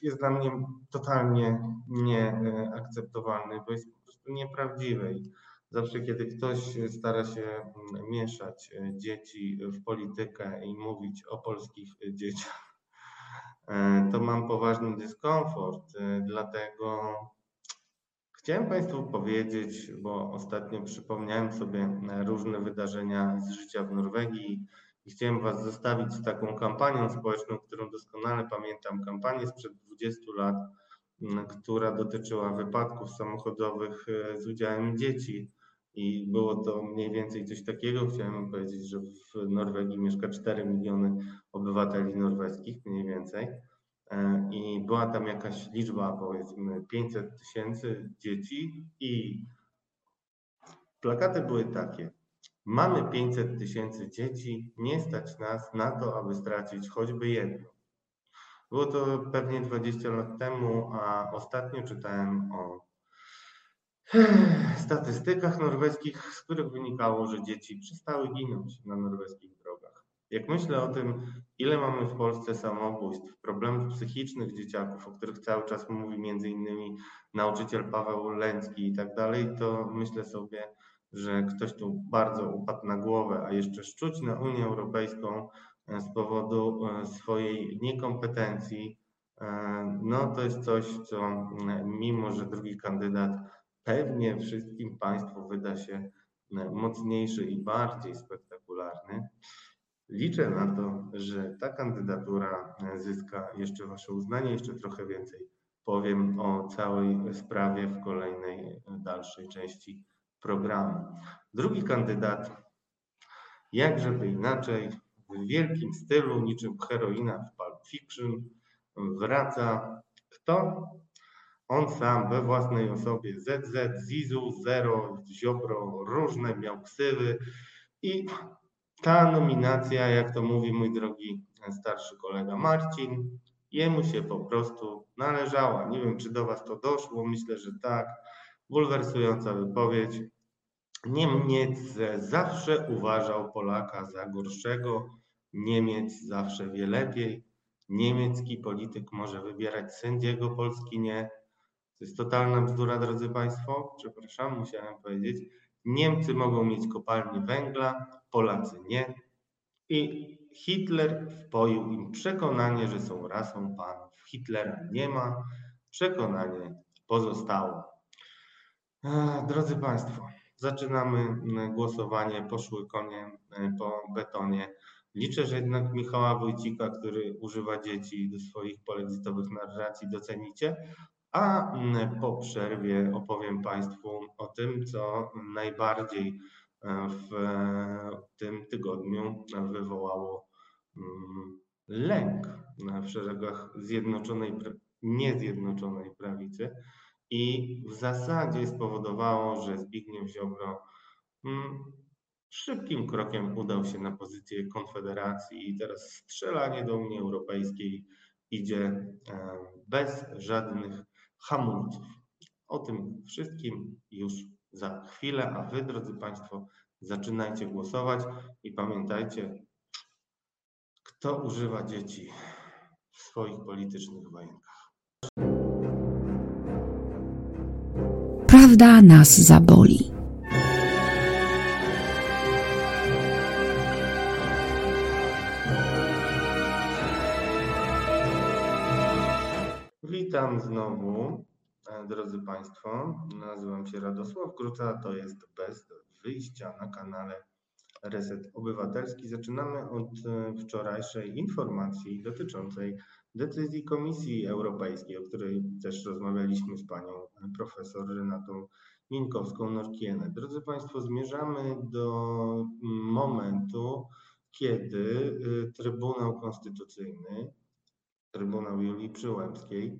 jest dla mnie totalnie nieakceptowalny, bo jest nieprawdziwej. Zawsze, kiedy ktoś stara się mm, mieszać dzieci w politykę i mówić o polskich dzieciach, to mam poważny dyskomfort. Dlatego chciałem Państwu powiedzieć, bo ostatnio przypomniałem sobie różne wydarzenia z życia w Norwegii i chciałem Was zostawić z taką kampanią społeczną, którą doskonale pamiętam, kampanię sprzed 20 lat która dotyczyła wypadków samochodowych e, z udziałem dzieci. I było to mniej więcej coś takiego. Chciałem powiedzieć, że w Norwegii mieszka 4 miliony obywateli norweskich, mniej więcej. E, I była tam jakaś liczba, powiedzmy 500 tysięcy dzieci, i plakaty były takie. Mamy 500 tysięcy dzieci, nie stać nas na to, aby stracić choćby jedno. Było to pewnie 20 lat temu, a ostatnio czytałem o statystykach norweskich, z których wynikało, że dzieci przestały ginąć na norweskich. Jak myślę o tym, ile mamy w Polsce samobójstw, problemów psychicznych dzieciaków, o których cały czas mówi między innymi nauczyciel Paweł Lęcki i tak dalej, to myślę sobie, że ktoś tu bardzo upadł na głowę, a jeszcze szczuć na Unię Europejską E, z powodu e, swojej niekompetencji, e, no to jest coś, co mimo, że drugi kandydat pewnie wszystkim Państwu wyda się mocniejszy i bardziej spektakularny, liczę na to, że ta kandydatura zyska jeszcze Wasze uznanie, jeszcze trochę więcej powiem o całej sprawie w kolejnej, dalszej części programu. Drugi kandydat, jak żeby inaczej, w wielkim stylu, niczym heroina w Pulp Fiction, wraca kto? On sam we własnej osobie ZZ, Zizu, Zero, Ziobro, różne miał ksywy i ta nominacja, jak to mówi mój drogi starszy kolega Marcin, jemu się po prostu należała. Nie wiem, czy do Was to doszło, myślę, że tak. Bulwersująca wypowiedź. Niemiec zawsze uważał Polaka za gorszego, Niemiec zawsze wie lepiej, niemiecki polityk może wybierać sędziego, polski nie. To jest totalna bzdura, drodzy Państwo. Przepraszam, musiałem powiedzieć. Niemcy mogą mieć kopalnie węgla, Polacy nie. I Hitler wpoił im przekonanie, że są rasą panów. Hitlera nie ma, przekonanie pozostało. Drodzy Państwo, zaczynamy głosowanie. Poszły konie po betonie. Liczę, że jednak Michała Wójcika, który używa dzieci do swoich polexitowych narracji, docenicie. A po przerwie opowiem Państwu o tym, co najbardziej w tym tygodniu wywołało mm, lęk w szeregach zjednoczonej, niezjednoczonej prawicy i w zasadzie spowodowało, że Zbigniew Ziobro mm, szybkim krokiem udał się na pozycję Konfederacji i teraz strzelanie do Unii Europejskiej idzie bez żadnych hamulców. O tym wszystkim już za chwilę, a Wy, drodzy Państwo, zaczynajcie głosować i pamiętajcie, kto używa dzieci w swoich politycznych wojenkach. Prawda nas zaboli. Witam znowu, e, drodzy Państwo. Nazywam się Radosław Gruca, to jest Bez Wyjścia na kanale Reset Obywatelski. Zaczynamy od e, wczorajszej informacji dotyczącej decyzji Komisji Europejskiej, o której też rozmawialiśmy z panią e, profesor Renatą Minkowską-Norkienę. Drodzy Państwo, zmierzamy do momentu, kiedy Trybunał Konstytucyjny Trybunał Julii Przyłębskiej.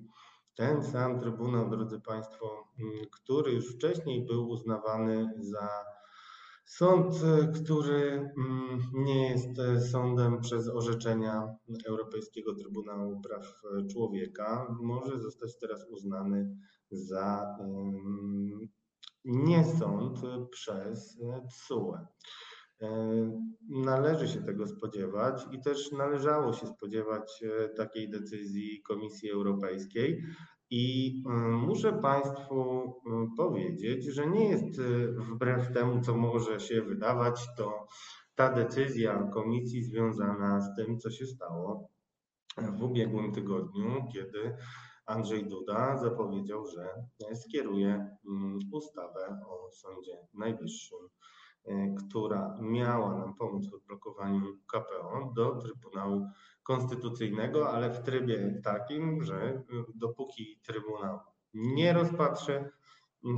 Ten sam Trybunał, drodzy Państwo, mm, który już wcześniej był uznawany za sąd, który mm, nie jest sądem przez orzeczenia Europejskiego Trybunału Praw Człowieka, może zostać teraz uznany za nie sąd przez TSUE. E, należy się tego spodziewać i też należało się spodziewać e, takiej decyzji Komisji Europejskiej. I e, muszę Państwu powiedzieć, że nie jest wbrew temu, co może się wydawać, to ta decyzja Komisji związana z tym, co się stało w ubiegłym tygodniu, kiedy Andrzej Duda zapowiedział, że skieruje mm, ustawę o Sądzie Najwyższym która miała nam pomóc w odblokowaniu KPO do Trybunału Konstytucyjnego, ale w trybie takim, że e, dopóki Trybunał nie rozpatrzy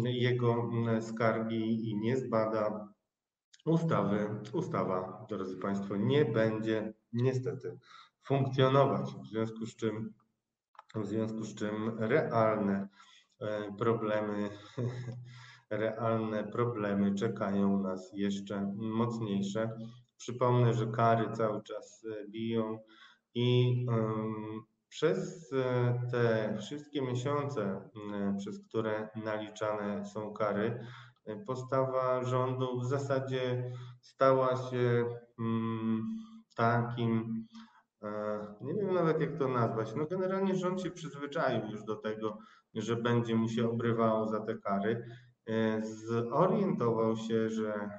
jego skargi i nie zbada ustawy, ustawa, drodzy Państwo, nie będzie niestety funkcjonować. W związku z czym, w związku z czym realne e, problemy realne problemy czekają nas jeszcze mocniejsze. Przypomnę, że kary cały czas e, biją i przez e, te wszystkie miesiące, przez które naliczane są kary, e, postawa rządu w zasadzie stała się takim, nie wiem nawet jak to nazwać, no generalnie rząd się przyzwyczaił już do tego, że będzie mu się obrywało za te kary zorientował się, że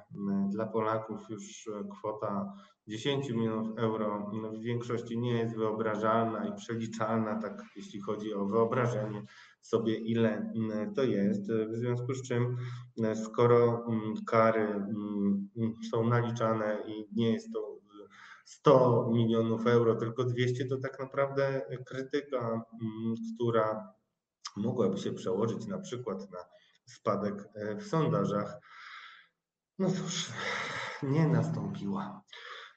dla Polaków już kwota 10 milionów euro w większości nie jest wyobrażalna i przeliczalna, tak jeśli chodzi o wyobrażenie sobie, ile to jest. W związku z czym, skoro kary są naliczane i nie jest to 100 milionów euro, tylko 200, to tak naprawdę krytyka, która mogłaby się przełożyć na przykład na spadek e, w sondażach. No cóż, nie nastąpiła.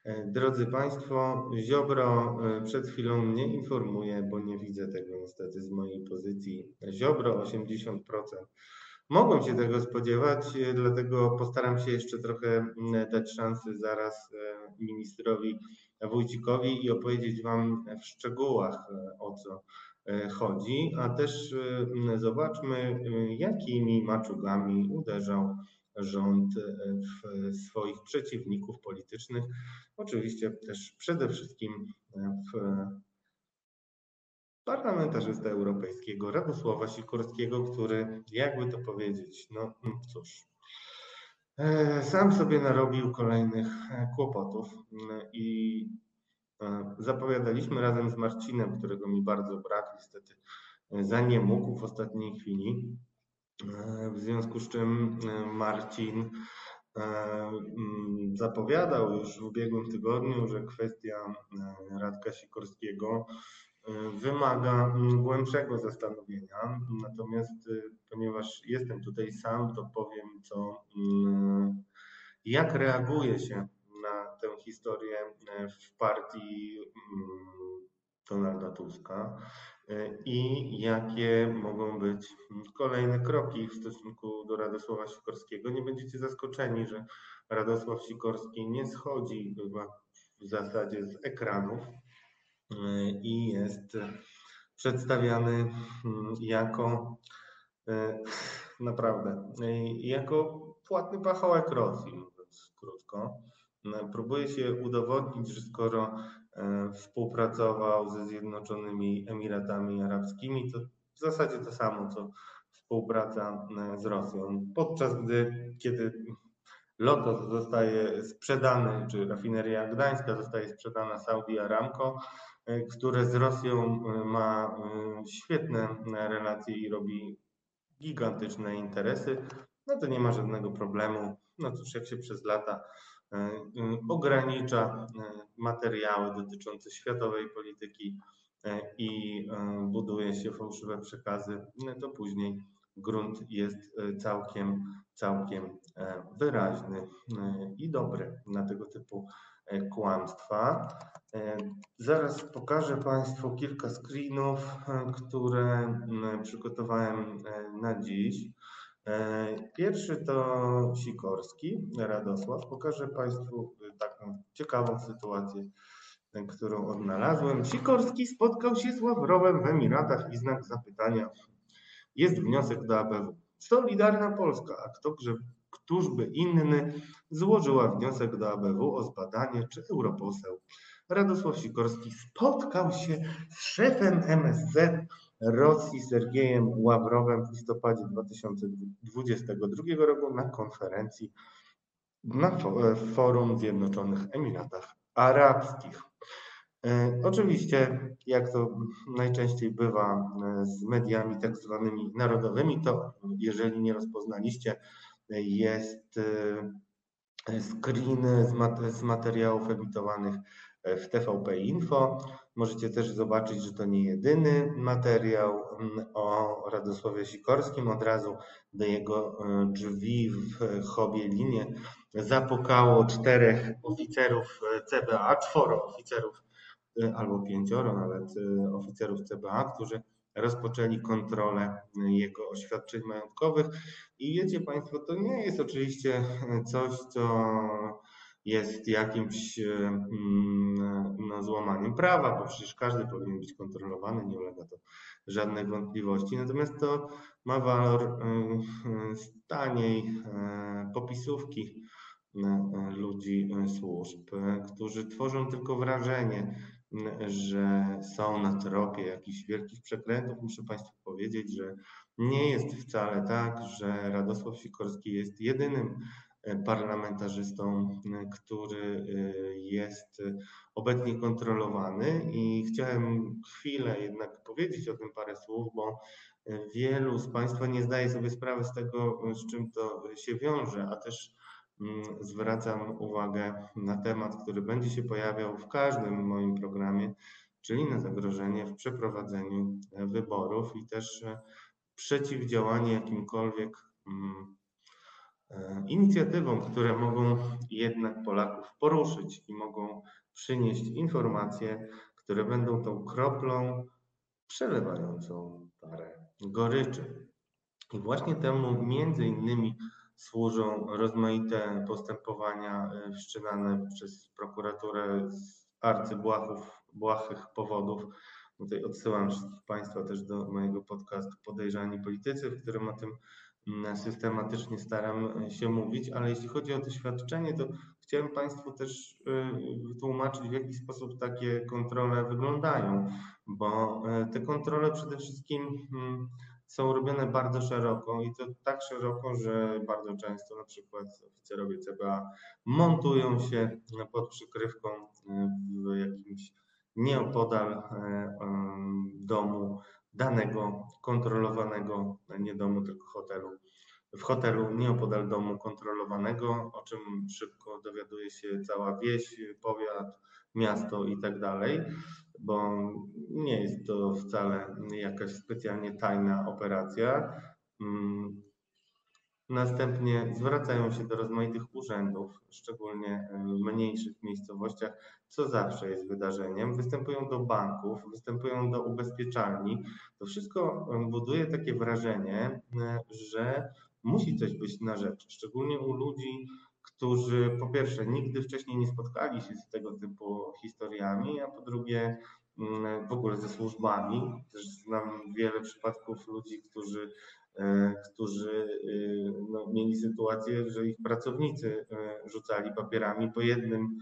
E, drodzy Państwo, Ziobro e, przed chwilą mnie informuje, bo nie widzę tego niestety z mojej pozycji. Ziobro 80%. Mogłem się tego spodziewać, dlatego postaram się jeszcze trochę dać szansę zaraz ministrowi Wójcikowi i opowiedzieć Wam w szczegółach o co chodzi, a też e, zobaczmy, e, jakimi maczugami uderzał rząd w swoich przeciwników politycznych, oczywiście też przede wszystkim w parlamentarzysta europejskiego Radosława Sikorskiego, który, jakby to powiedzieć, no cóż, e, sam sobie narobił kolejnych e, kłopotów i e, zapowiadaliśmy razem z Marcinem, którego mi bardzo brak, niestety za nie mógł w ostatniej chwili. W związku z czym Marcin zapowiadał już w ubiegłym tygodniu, że kwestia Radka Sikorskiego wymaga mm, głębszego zastanowienia. Natomiast ponieważ jestem tutaj sam, to powiem, co, mm, jak reaguje się tę historię y, w partii mm, Donalda Tuska y, i jakie mogą być kolejne kroki w stosunku do Radosława Sikorskiego. Nie będziecie zaskoczeni, że Radosław Sikorski nie schodzi chyba w zasadzie z ekranów i jest przedstawiany mm, jako e, naprawdę jako płatny pachołek Rosji, mówiąc krótko. Próbuje się udowodnić, że skoro e, współpracował ze Zjednoczonymi Emiratami Arabskimi, to w zasadzie to samo, co współpraca e, z Rosją. Podczas gdy, kiedy Lotos zostaje sprzedany, czy rafineria gdańska zostaje sprzedana Saudi Aramco, E, które z Rosją ma świetne relacje i robi gigantyczne interesy, no to nie ma żadnego problemu. No cóż, jak się przez lata ogranicza materiały dotyczące światowej polityki i buduje się fałszywe przekazy, to później grunt jest całkiem, całkiem wyraźny i dobry na tego typu kłamstwa. E, zaraz pokażę Państwu kilka screenów, e, które przygotowałem e, na dziś. Pierwszy to Sikorski, Radosław. Pokażę Państwu taką ciekawą sytuację, którą odnalazłem. Sikorski spotkał się z Ławrowem w Emiratach i znak zapytania. Jest wniosek do ABW. Solidarna Polska, a kto, któż by inny złożyła wniosek do ABW o zbadanie, czy europoseł Radosław Sikorski spotkał się z szefem MSZ Rosji Sergiejem Ławrowem w listopadzie 2022 roku na konferencji na forum Zjednoczonych Emiratach Arabskich. E, oczywiście, jak to najczęściej bywa e, z mediami tak zwanymi narodowymi, to jeżeli nie rozpoznaliście, jest e, screen z, materiałów emitowanych w TVP Info. Możecie też zobaczyć, że to nie jedyny materiał mm, o Radosławie Sikorskim. Od razu do jego e, drzwi w Chobielinie zapukało czterech oficerów e, CBA, czworo oficerów e, albo pięcioro nawet oficerów CBA, którzy rozpoczęli kontrolę jego oświadczeń majątkowych. I wiecie Państwo, to nie jest oczywiście coś, co jest jakimś no, złamaniem prawa, bo przecież każdy powinien być kontrolowany, nie ulega to żadnej wątpliwości. Natomiast to ma walor e, e, taniej popisówki ludzi służb, którzy tworzą tylko wrażenie, że są na tropie jakichś wielkich przekrętów. Muszę Państwu powiedzieć, że nie jest wcale tak, że Radosław Sikorski jest jedynym parlamentarzystą, który y, jest obecnie kontrolowany. I chciałem chwilę jednak powiedzieć o tym parę słów, bo wielu z Państwa nie zdaje sobie sprawy z tego, z czym to się wiąże, a też mm, zwracam uwagę na temat, który będzie się pojawiał w każdym moim programie, czyli na zagrożenie w przeprowadzeniu wyborów i też przeciwdziałanie jakimkolwiek mm, inicjatywom, które mogą jednak Polaków poruszyć i mogą przynieść informacje, które będą tą kroplą przelewającą parę goryczy. I właśnie temu między innymi służą rozmaite postępowania e, wszczynane przez prokuraturę z arcybłahów, błahych powodów. Tutaj odsyłam Państwa też do mojego podcastu Podejrzani Politycy, w którym o tym systematycznie staram się mówić, ale jeśli chodzi o to świadczenie, to chciałem Państwu też y, wytłumaczyć, w jaki sposób takie kontrole wyglądają, bo y, te kontrole przede wszystkim mm, są robione bardzo szeroko i to tak szeroko, że bardzo często na przykład oficerowie CBA montują się pod przykrywką y, w jakimś nieopodal domu danego kontrolowanego, nie domu, tylko hotelu w hotelu nieopodal domu kontrolowanego, o czym szybko dowiaduje się cała wieś, powiat, miasto i tak dalej, bo nie jest to wcale jakaś specjalnie tajna operacja. Następnie zwracają się do rozmaitych urzędów, szczególnie w mniejszych miejscowościach, co zawsze jest wydarzeniem. Występują do banków, występują do ubezpieczalni. To wszystko buduje takie wrażenie, że musi coś być na rzecz, szczególnie u ludzi, którzy po pierwsze nigdy wcześniej nie spotkali się z tego typu historiami, a po drugie mm, w ogóle ze służbami. Też znam wiele przypadków ludzi, którzy, e, którzy e, no, mieli sytuację, że ich pracownicy e, rzucali papierami po jednym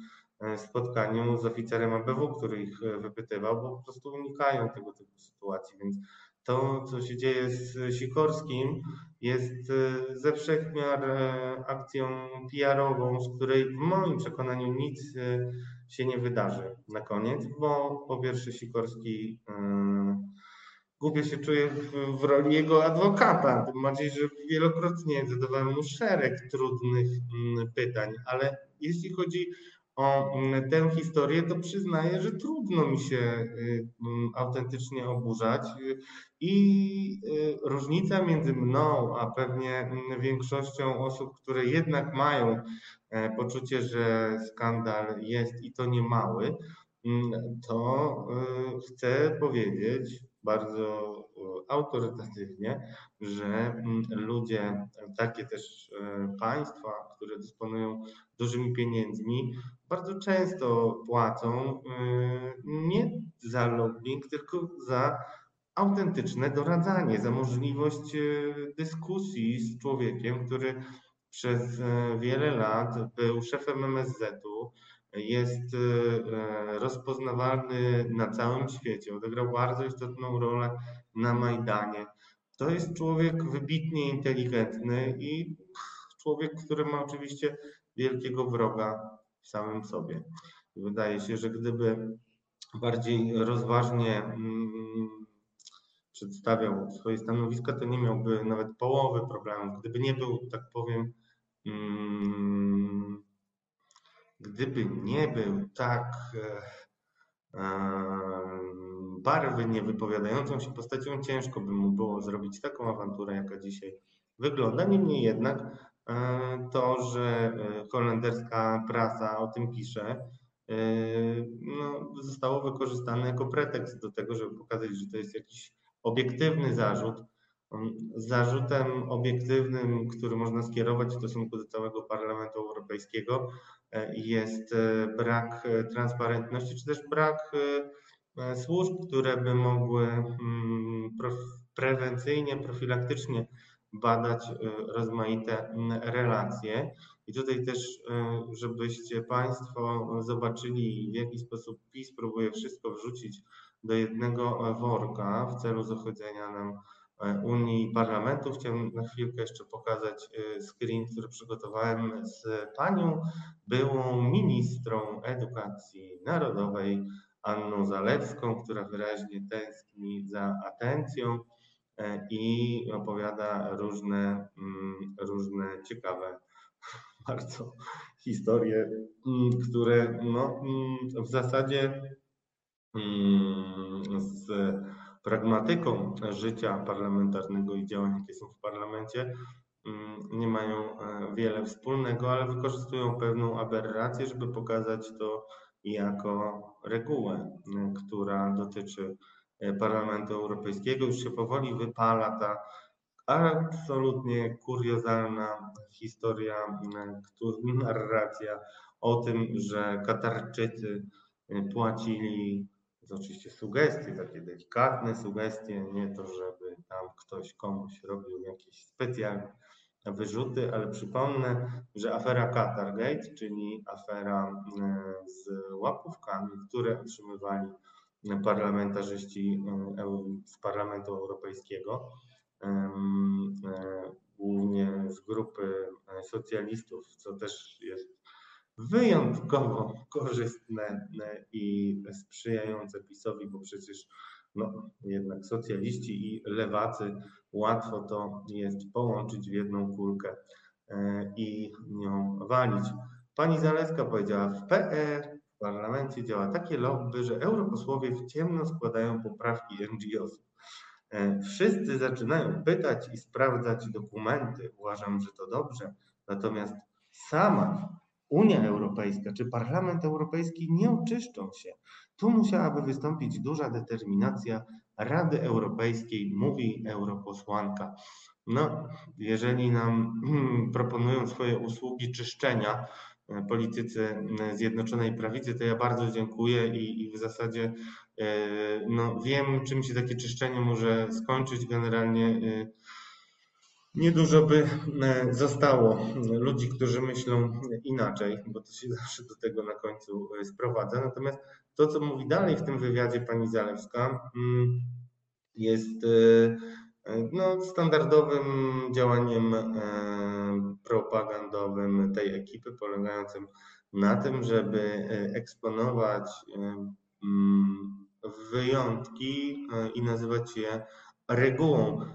spotkaniu z oficerem ABW, który ich wypytywał, bo po prostu unikają tego typu sytuacji. Więc to, co się dzieje z Sikorskim, jest e, ze wszechmiar e, akcją PR-ową, z której w moim przekonaniu nic e, się nie wydarzy na koniec, bo po pierwsze Sikorski głupio się czuje w, w, roli jego adwokata, tym bardziej, że wielokrotnie zadawałem mu szereg trudnych mm, pytań, ale jeśli chodzi o mm, tę historię, to przyznaję, że trudno mi się y, mm, autentycznie oburzać. I y, różnica między mną, a pewnie większością osób, które jednak mają e, poczucie, że skandal jest i to nie mały, to y, chcę powiedzieć bardzo autorytatywnie, że ludzie, takie też e, państwa, które dysponują dużymi pieniędzmi, bardzo często płacą y, nie za lobbying, tylko za autentyczne doradzanie, za możliwość dyskusji z człowiekiem, który przez wiele lat był szefem MSZ-u, jest rozpoznawalny na całym świecie, odegrał bardzo istotną rolę na Majdanie. To jest człowiek wybitnie inteligentny i człowiek, który ma oczywiście wielkiego wroga w samym sobie. Wydaje się, że gdyby bardziej rozważnie mm, przedstawiał swoje stanowiska, to nie miałby nawet połowy problemów. Gdyby nie był, tak powiem, mm, gdyby nie był tak e, barwy niewypowiadającą się postacią, ciężko by mu było zrobić taką awanturę, jaka dzisiaj wygląda. Niemniej jednak E, to, że e, holenderska prasa o tym pisze, e, no, zostało wykorzystane jako pretekst do tego, żeby pokazać, że to jest jakiś obiektywny zarzut. Mm, zarzutem obiektywnym, który można skierować w stosunku do całego Parlamentu Europejskiego, jest brak transparentności, czy też brak służb, które by mogły mm, prewencyjnie, profilaktycznie badać rozmaite relacje. I tutaj też, żebyście Państwo zobaczyli, w jaki sposób PiS próbuje wszystko wrzucić do jednego worka w celu zachodzenia nam e, Unii i Parlamentu. Chciałem na chwilkę jeszcze pokazać y, screen, który przygotowałem z panią byłą ministrą edukacji narodowej Anną Zalewską, która wyraźnie tęskni za atencją E, i opowiada różne, mm, różne ciekawe bardzo historie, mm, które no, mm, w zasadzie z pragmatyką życia parlamentarnego i działań, jakie są w parlamencie, nie mają e, wiele wspólnego, ale wykorzystują pewną aberrację, żeby pokazać to jako regułę, która dotyczy E, Parlamentu Europejskiego. Już się powoli wypala ta absolutnie kuriozalna historia, narracja o tym, że Katarczycy e, płacili, to oczywiście sugestie, takie delikatne sugestie, nie to, żeby tam ktoś komuś robił jakieś specjalne wyrzuty, ale przypomnę, że afera Qatargate, czyli afera z łapówkami, które otrzymywali parlamentarzyści z Parlamentu Europejskiego, głównie z grupy socjalistów, co też jest wyjątkowo korzystne i sprzyjające PiSowi, bo przecież no, jednak socjaliści i lewacy łatwo to jest połączyć w jedną kulkę e, i nią walić. Pani Zaleska powiedziała, w PR w parlamencie działa takie lobby, że europosłowie w ciemno składają poprawki NGO-sów. E, wszyscy zaczynają pytać i sprawdzać dokumenty. Uważam, że to dobrze. Natomiast sama Unia Europejska czy Parlament Europejski nie oczyszczą się. Tu musiałaby wystąpić duża determinacja Rady Europejskiej, mówi europosłanka. No, jeżeli nam hmm, proponują swoje usługi czyszczenia e, politycy e, Zjednoczonej Prawicy, to ja bardzo dziękuję i, i w zasadzie e, no, wiem, czym się takie czyszczenie może skończyć. Generalnie Niedużo by e, zostało ludzi, którzy myślą inaczej, bo to się zawsze do tego na końcu e, sprowadza. Natomiast to, co mówi dalej w tym wywiadzie pani Zalewska, mm, jest e, no, standardowym działaniem propagandowym tej ekipy, polegającym na tym, żeby eksponować mm, wyjątki i nazywać je regułą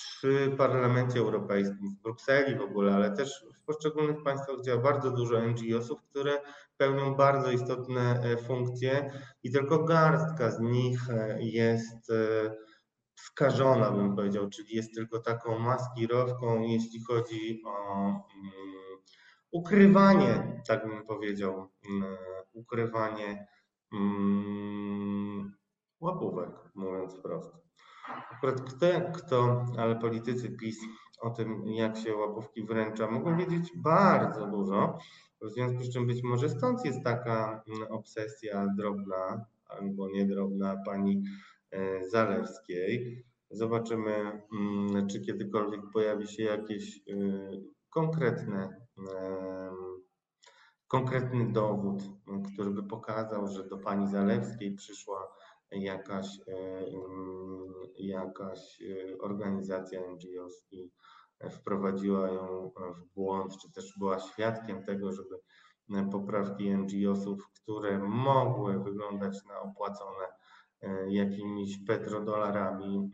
przy Parlamencie Europejskim, w Brukseli w ogóle, ale też w poszczególnych państwach działa bardzo dużo NGO-sów, które pełnią bardzo istotne e, funkcje i tylko garstka z nich e, jest e, skażona, bym powiedział, czyli jest tylko taką maskirowką, jeśli chodzi o mm, ukrywanie, tak bym powiedział, mm, ukrywanie mm, łapówek, mówiąc wprost. Akurat kto kto, ale politycy PiS o tym, jak się łapówki wręcza, mogą wiedzieć bardzo dużo. W związku z czym być może stąd jest taka mm, obsesja drobna albo niedrobna pani e, Zalewskiej. Zobaczymy, mm, czy kiedykolwiek pojawi się jakieś e, konkretne, konkretny dowód, który by pokazał, że do pani Zalewskiej przyszła jakaś, e, mm, jakaś e, organizacja NGOs i wprowadziła ją w błąd, czy też była świadkiem tego, żeby poprawki NGOsów, które mogły wyglądać na opłacone e, jakimiś petrodolarami,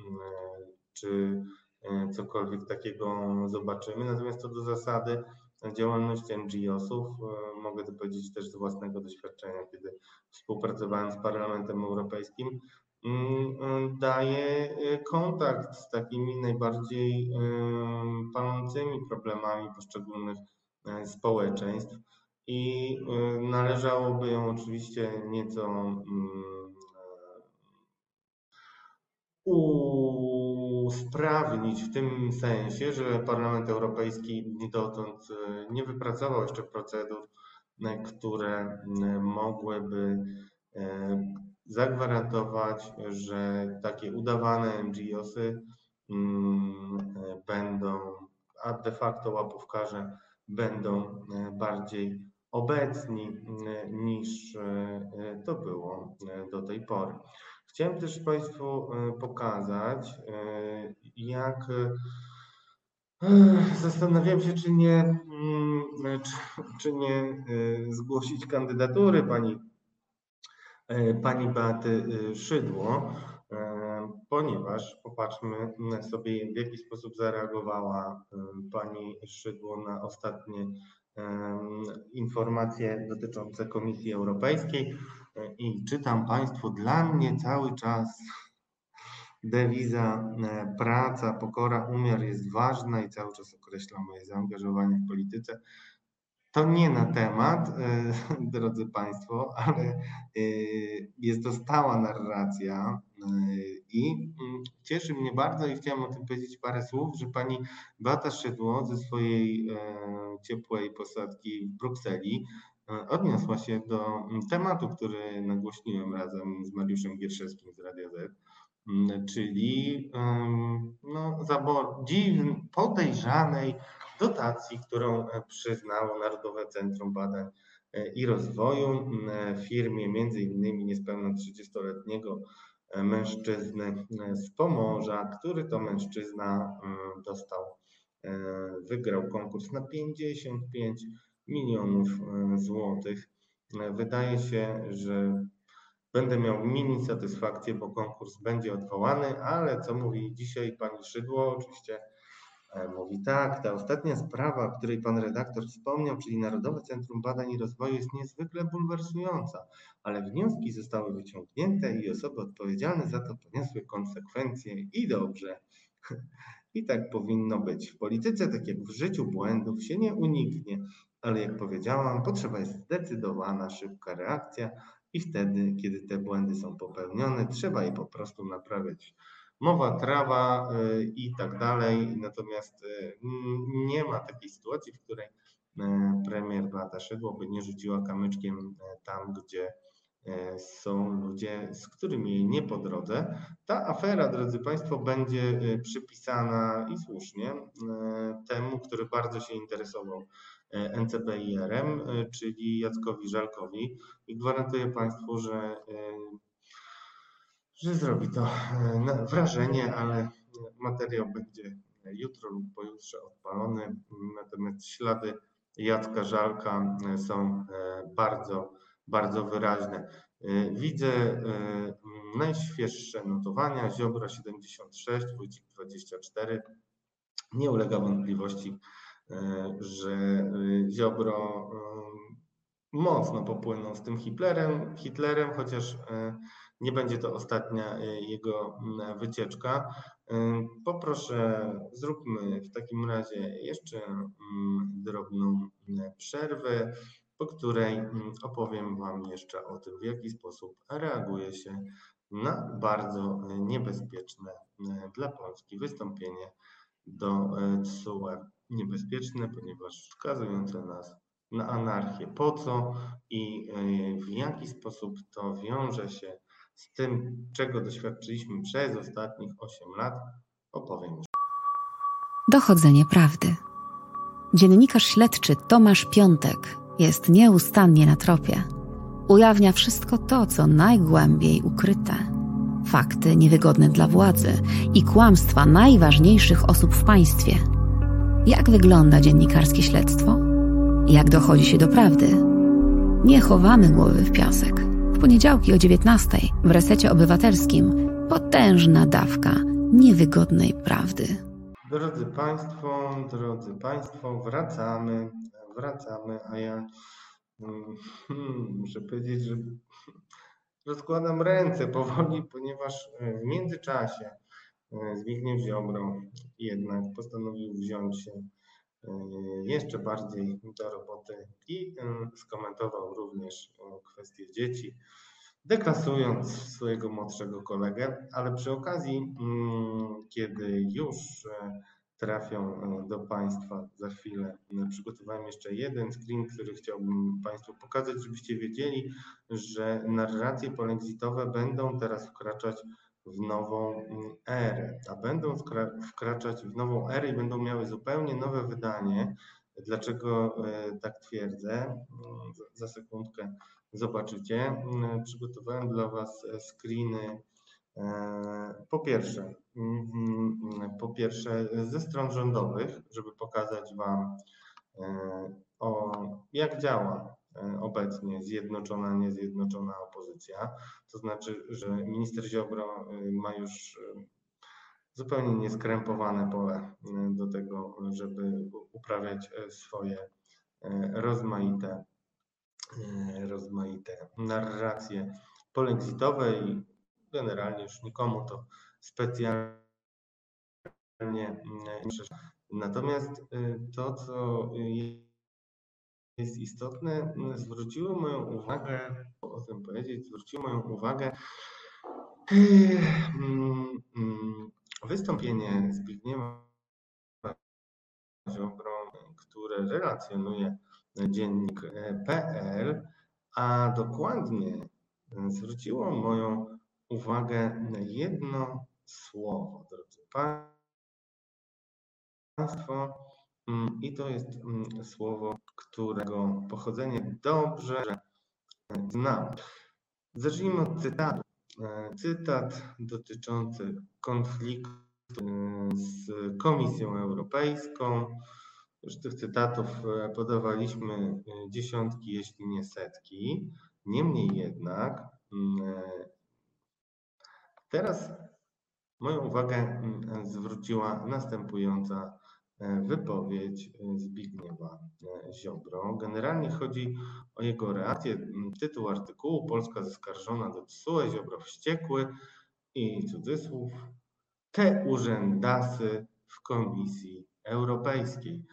czy cokolwiek takiego zobaczymy. Natomiast co do zasady, działalność NGO-sów. E, mogę to powiedzieć też z własnego doświadczenia, kiedy współpracowałem z Parlamentem Europejskim. Mm, e, daje e, kontakt z takimi najbardziej palącymi problemami poszczególnych społeczeństw i należałoby ją oczywiście nieco mm, usprawnić w tym sensie, że Parlament Europejski dotąd e, nie wypracował jeszcze procedur, e, które e, mogłyby zagwarantować, że takie udawane NGOsy mm, będą, a de facto łapówkarze będą bardziej obecni niż to było do tej pory. Chciałem też Państwu pokazać, jak e, zastanawiam się, czy nie, mm, czy, czy nie zgłosić kandydatury pani, pani Beaty Szydło, ponieważ popatrzmy sobie, w jaki sposób zareagowała pani Szydło na ostatnie informacje dotyczące Komisji Europejskiej. I czytam Państwu, dla mnie cały czas dewiza e, praca, pokora, umiar jest ważna i cały czas określa moje zaangażowanie w polityce. To nie na temat, e, drodzy Państwo, ale e, jest to stała narracja i mm, cieszy mnie bardzo i chciałem o tym powiedzieć parę słów, że pani Beata Szydło ze swojej ciepłej posadki w Brukseli odniosła się do tematu, który nagłośniłem razem z Mariuszem Gierszewskim z Radia Z, czyli em, no, podejrzanej dotacji, którą e, przyznało Narodowe Centrum Badań e, i Rozwoju mm, firmie między innymi niespełna 30-letniego e, mężczyzny z Pomorza, który to mężczyzna mm, dostał, e, wygrał konkurs na 55 milionów e, złotych. E, Wydaje się, że będę miał mini satysfakcję, bo konkurs będzie odwołany, ale co mówi dzisiaj pani Szydło? Oczywiście e, mówi tak, ta ostatnia sprawa, o której pan redaktor wspomniał, czyli Narodowe Centrum Badań i Rozwoju jest niezwykle bulwersująca, ale wnioski zostały wyciągnięte i osoby odpowiedzialne za to poniosły konsekwencje i dobrze. I tak powinno być. W polityce, tak jak w życiu, błędów się nie uniknie, ale jak powiedziałam, potrzeba jest zdecydowana, szybka reakcja i wtedy, kiedy te błędy są popełnione, trzeba je po prostu naprawiać. Mowa, trawa y, i tak dalej, natomiast y, nie ma takiej sytuacji, w której y, premier Beata Szydło by nie rzuciła kamyczkiem tam, gdzie są ludzie, z którymi jej nie po drodze. Ta afera, drodzy Państwo, będzie przypisana i słusznie temu, który bardzo się interesował NCBIR-em, y, czyli Jackowi Żalkowi i gwarantuję Państwu, że, y, że zrobi to na- wrażenie, ale materiał będzie jutro lub pojutrze odpalony, natomiast ślady Jacka Żalka są bardzo, bardzo wyraźne. Widzę najświeższe notowania, Ziobro 76, Wójcik 24. Nie ulega wątpliwości, e, że e, Ziobro e, mocno popłynął z tym Hitlerem, Hitlerem, chociaż e, nie będzie to ostatnia e, jego wycieczka. E, Poproszę, zróbmy w takim razie jeszcze drobną przerwę, po której opowiem Wam jeszcze o tym, w jaki sposób reaguje się na bardzo e, niebezpieczne e, dla Polski wystąpienie do e, TSUE. Niebezpieczne, ponieważ wskazujące nas na anarchię. Po co i e, w jaki sposób to wiąże się z tym, czego doświadczyliśmy przez ostatnich 8 lat, opowiem już. Dochodzenie prawdy. Dziennikarz śledczy Tomasz Piątek jest nieustannie na tropie. Ujawnia wszystko to, co najgłębiej ukryte. Fakty niewygodne dla władzy i kłamstwa najważniejszych osób w państwie. Jak wygląda dziennikarskie śledztwo? Jak dochodzi się do prawdy? Nie chowamy głowy w piasek. W poniedziałki o 19 w resecie obywatelskim potężna dawka niewygodnej prawdy. Drodzy Państwo, drodzy Państwo, wracamy, wracamy, a ja mm, hmm, muszę powiedzieć, że rozkładam ręce powoli, ponieważ e, w międzyczasie Zbigniew Ziobro jednak postanowił wziąć się e, jeszcze bardziej do roboty i e, skomentował również e, kwestię dzieci, deklasując swojego młodszego kolegę, ale przy okazji, mm, kiedy już e, trafią e, do Państwa za chwilę, e, przygotowałem jeszcze jeden screen, który chciałbym Państwu pokazać, żebyście wiedzieli, że narracje polexitowe będą teraz wkraczać w nową mm, erę, a będą wkraczać w nową erę i będą miały zupełnie nowe wydanie. Dlaczego e, tak twierdzę? Mm, za- sekundkę zobaczycie. Mm, Przygotowałem dla Was screeny. e, Po pierwsze, po pierwsze ze stron rządowych, żeby pokazać Wam e, o jak działa obecnie zjednoczona, niezjednoczona opozycja. To znaczy, że minister Ziobro e, ma już e, zupełnie nieskrępowane pole e, do tego, żeby uprawiać e, swoje e, rozmaite, e, rozmaite narracje polexitowe i generalnie już nikomu to specjalnie nie przeszkadza. Natomiast to, co jest istotne, zwróciło moją uwagę, o tym powiedzieć, zwróciło moją uwagę mm, wystąpienie Zbigniewa Ziobro, które relacjonuje dziennik e, a dokładnie zwróciło moją uwagę jedno słowo, drodzy Państwo, i to jest mm, słowo, którego pochodzenie dobrze znam. Zacznijmy od cytatu. E, cytat dotyczący konfliktu e, z Komisją Europejską. Już tych cytatów e, podawaliśmy dziesiątki, jeśli nie setki. Niemniej jednak mm, teraz moją uwagę zwróciła następująca wypowiedź Zbigniewa Ziobro. Generalnie chodzi o jego reakcję. Tytuł artykułu Polska zaskarżona do TSUE, Ziobro wściekły i cudzysłów te urzędasy w Komisji Europejskiej.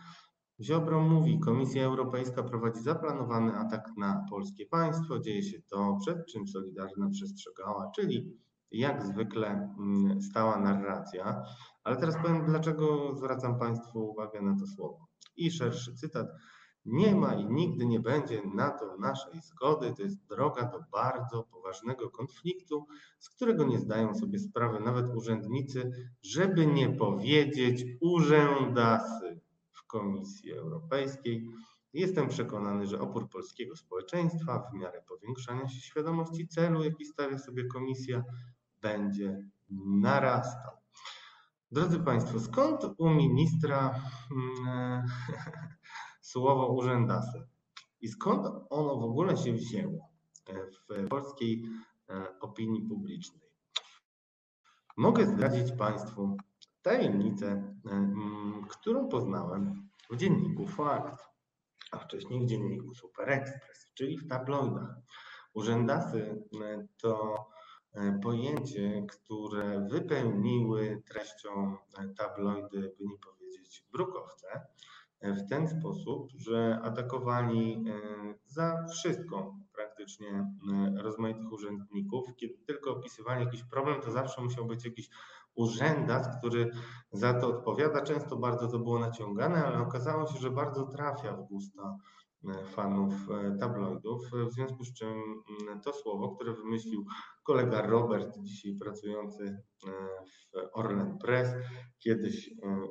Ziobro mówi, Komisja Europejska prowadzi zaplanowany atak na polskie państwo. Dzieje się to, przed czym Solidarna przestrzegała, czyli jak zwykle stała narracja. Ale teraz powiem, dlaczego zwracam Państwu uwagę na to słowo. I szerszy cytat. Nie ma i nigdy nie będzie na to naszej zgody. To jest droga do bardzo poważnego konfliktu, z którego nie zdają sobie sprawy nawet urzędnicy, żeby nie powiedzieć urzędasy w Komisji Europejskiej. Jestem przekonany, że opór polskiego społeczeństwa w miarę powiększania się świadomości celu, jaki stawia sobie Komisja, będzie narastał. Drodzy Państwo, skąd u ministra hmm, słowo urzędasy? I skąd ono w ogóle się wzięło w polskiej e, opinii publicznej? Mogę zdradzić Państwu tajemnicę, mm, którą poznałem w dzienniku Fakt, a wcześniej w dzienniku Super Express, czyli w tabloidach. Urzędasy e, to E, pojęcie, które wypełniły treścią e, tabloidy, by nie powiedzieć brukowce, e, w ten sposób, że atakowali za wszystko praktycznie rozmaitych urzędników. Kiedy tylko opisywali jakiś problem, to zawsze musiał być jakiś urzędas, który za to odpowiada. Często bardzo to było naciągane, ale okazało się, że bardzo trafia w gusta E, fanów e, tabloidów, w związku z czym mm, to słowo, które wymyślił kolega Robert, dzisiaj pracujący e, w Orlen Press, kiedyś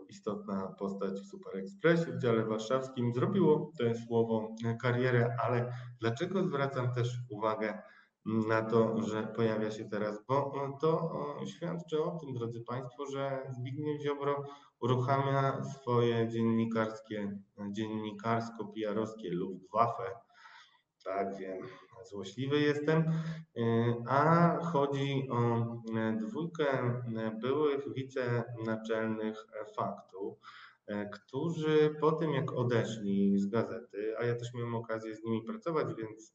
istotna postać w Super Expressie w dziale warszawskim, zrobiło to słowo karierę, ale dlaczego zwracam też uwagę na to, że pojawia się teraz, bo to świadczy o tym, drodzy Państwo, że Zbigniew Ziobro uruchamia swoje dziennikarskie, dziennikarsko-PR-owskie Luftwaffe. Tak wiem, złośliwy jestem. A chodzi o dwójkę byłych wicenaczelnych faktu, którzy po tym jak odeszli z gazety, a ja też miałem okazję z nimi pracować, więc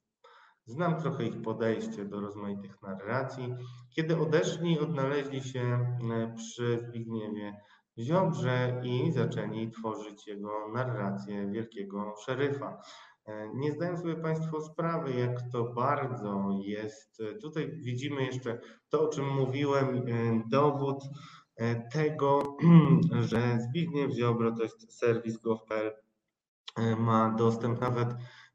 Znam trochę ich podejście do rozmaitych narracji. Kiedy odeszli, odnaleźli się przy Zbigniewie Ziobrze i zaczęli tworzyć jego narrację wielkiego szeryfa. E, nie zdają sobie Państwo sprawy, jak to bardzo jest. Tutaj widzimy jeszcze to, o czym mówiłem, e, dowód e, tego, że Zbigniew Ziobro to jest serwis gov.pl, ma dostęp nawet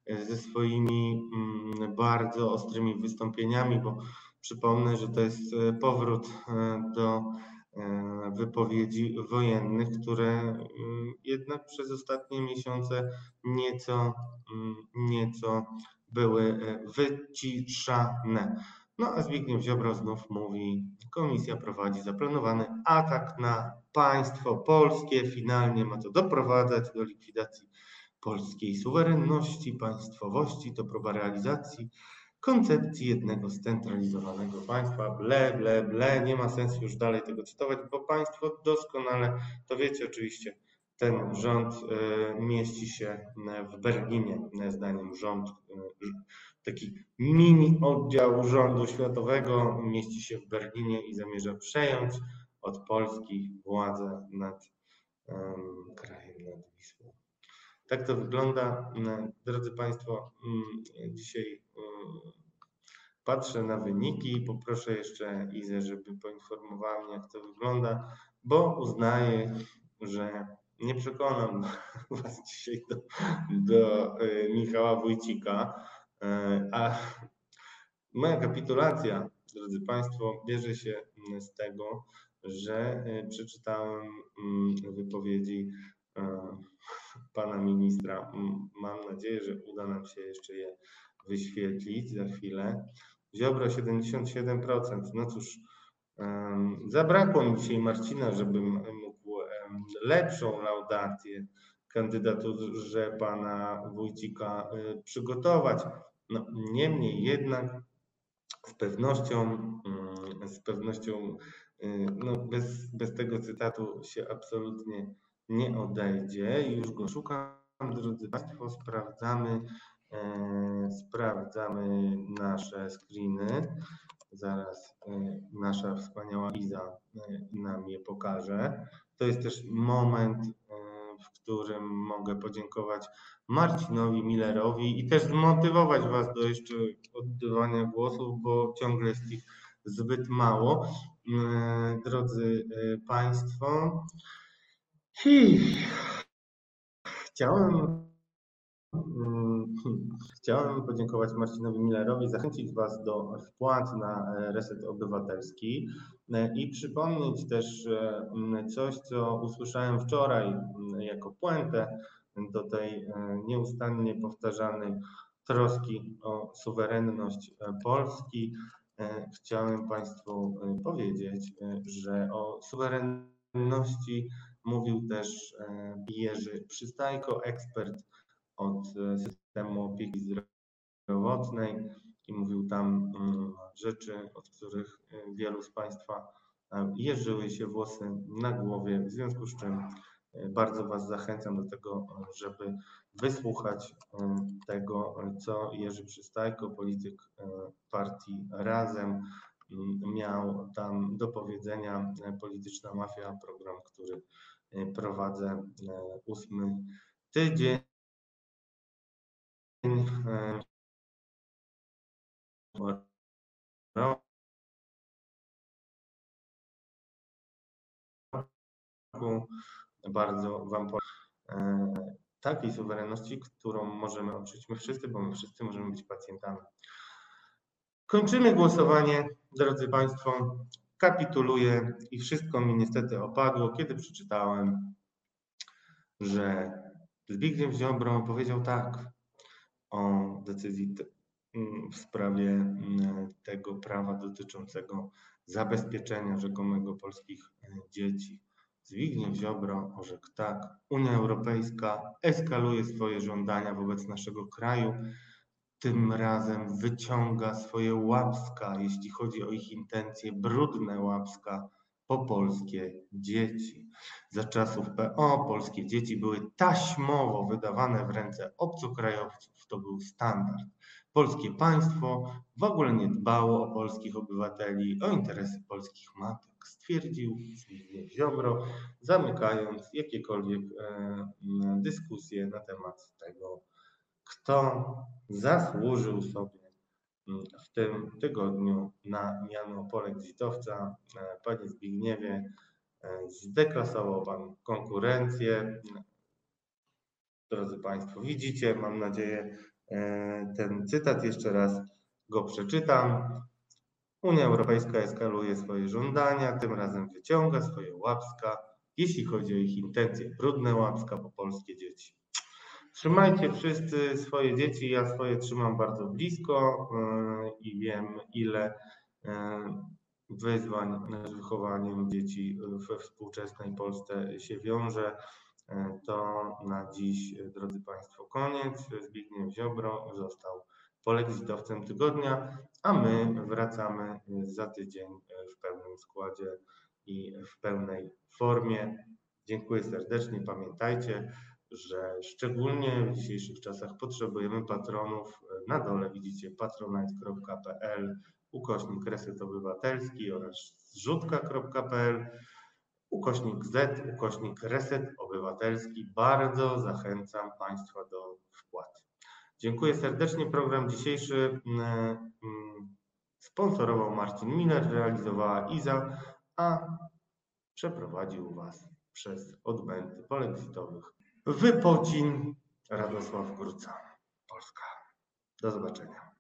ze swoimi mm, bardzo ostrymi wystąpieniami, bo przypomnę, że to jest powrót do E, wypowiedzi wojennych, które mm, jednak przez ostatnie miesiące nieco, mm, nieco były e, wyciszane. No a Zbigniew Ziobro znów mówi, komisja prowadzi zaplanowany atak na państwo polskie, finalnie ma to doprowadzać do likwidacji polskiej suwerenności, państwowości, to próba realizacji koncepcji jednego scentralizowanego państwa. Ble, ble, ble. Nie ma sensu już dalej tego cytować, bo Państwo doskonale to wiecie oczywiście. Ten rząd e, mieści się w Berlinie, zdaniem rząd, e, taki mini oddział rządu światowego mieści się w Berlinie i zamierza przejąć od Polski władzę nad krajem, nad Wisłą. Tak to wygląda. Drodzy Państwo, mm, dzisiaj patrzę na wyniki i poproszę jeszcze Izę, żeby poinformowała mnie, jak to wygląda, bo uznaję, że nie przekonam Was dzisiaj do, do e, Michała Wójcika, e, a moja kapitulacja drodzy Państwo, bierze się z tego, że przeczytałem wypowiedzi pana ministra. Mam nadzieję, że uda nam się jeszcze je wyświetlić za chwilę. Ziobro 77%. No cóż, zabrakło mi dzisiaj Marcina, żebym mógł lepszą laudację kandydaturze pana Wójcika y, przygotować. No, niemniej jednak z pewnością, mm, z pewnością y, no, bez, bez tego cytatu się absolutnie nie odejdzie. Już go szukam, drodzy Państwo, sprawdzamy, e, sprawdzamy nasze screeny. Zaraz e, nasza wspaniała Iza e, nam je pokaże. To jest też moment, w którym mogę podziękować Marcinowi Millerowi i też zmotywować Was do jeszcze oddawania głosów, bo ciągle jest ich zbyt mało. Drodzy Państwo, Chciałem, mm, chciałem podziękować Marcinowi Millerowi, zachęcić Was do wpłat na e, Reset Obywatelski e, i przypomnieć też mm, coś, co usłyszałem wczoraj mm, jako puentę do tej e, nieustannie powtarzanej troski o suwerenność Polski. Chciałem Państwu powiedzieć, że o suwerenności Mówił też e, Jerzy Przystajko, ekspert od e, systemu opieki zdrowotnej i mówił tam mm, rzeczy, od których e, wielu z Państwa jeżyły się włosy na głowie, w związku z czym bardzo Was zachęcam do tego, żeby wysłuchać tego, co Jerzy Przystajko, polityk partii Razem, miał tam do powiedzenia. Polityczna Mafia, program, który prowadzę e, ósmy tydzień. E, bardzo Wam powiem takiej suwerenności, którą możemy odczuć my wszyscy, bo my wszyscy możemy być pacjentami. Kończymy głosowanie, drodzy Państwo kapituluję i wszystko mi niestety opadło, kiedy przeczytałem, że Zbigniew Ziobro powiedział tak o decyzji w sprawie mm, tego prawa dotyczącego zabezpieczenia rzekomego polskich e, dzieci. Zbigniew Ziobro orzekł tak, Unia Europejska eskaluje swoje żądania wobec naszego kraju tym razem wyciąga swoje łapska, jeśli chodzi o ich intencje, brudne łapska po polskie dzieci. Za czasów PO polskie dzieci były taśmowo wydawane w ręce obcokrajowców. To był standard. Polskie państwo w ogóle nie dbało o polskich obywateli, o interesy polskich matek, stwierdził Zbigniew Ziobro, zamykając jakiekolwiek e, dyskusje na temat tego, kto zasłużył sobie w tym tygodniu na miano polexitowca. E, panie Zbigniewie, e, zdeklasował Pan konkurencję. Drodzy Państwo, widzicie, mam nadzieję, e, ten cytat jeszcze raz go przeczytam. Unia Europejska eskaluje swoje żądania, tym razem wyciąga swoje łapska, jeśli chodzi o ich intencje. Brudne łapska po polskie dzieci. Trzymajcie wszyscy swoje dzieci. Ja swoje trzymam bardzo blisko e, i wiem, ile e, wyzwań z wychowaniem dzieci we współczesnej Polsce się wiąże. E, to na dziś, drodzy Państwo, koniec. Zbigniew Ziobro został polexitowcem tygodnia, a my wracamy za tydzień w pełnym składzie i w pełnej formie. Dziękuję serdecznie. Pamiętajcie, że szczególnie w dzisiejszych czasach potrzebujemy patronów. Na dole widzicie patronite.pl ukośnik reset obywatelski oraz zrzutka.pl ukośnik Z, ukośnik reset obywatelski. Bardzo zachęcam Państwa do wpłat. Dziękuję serdecznie. Program dzisiejszy mm, mm, sponsorował Marcin Miller, realizowała Iza, a przeprowadził Was przez odbędy polexitowych Wypocin Radosław Górca, Polska. Do zobaczenia.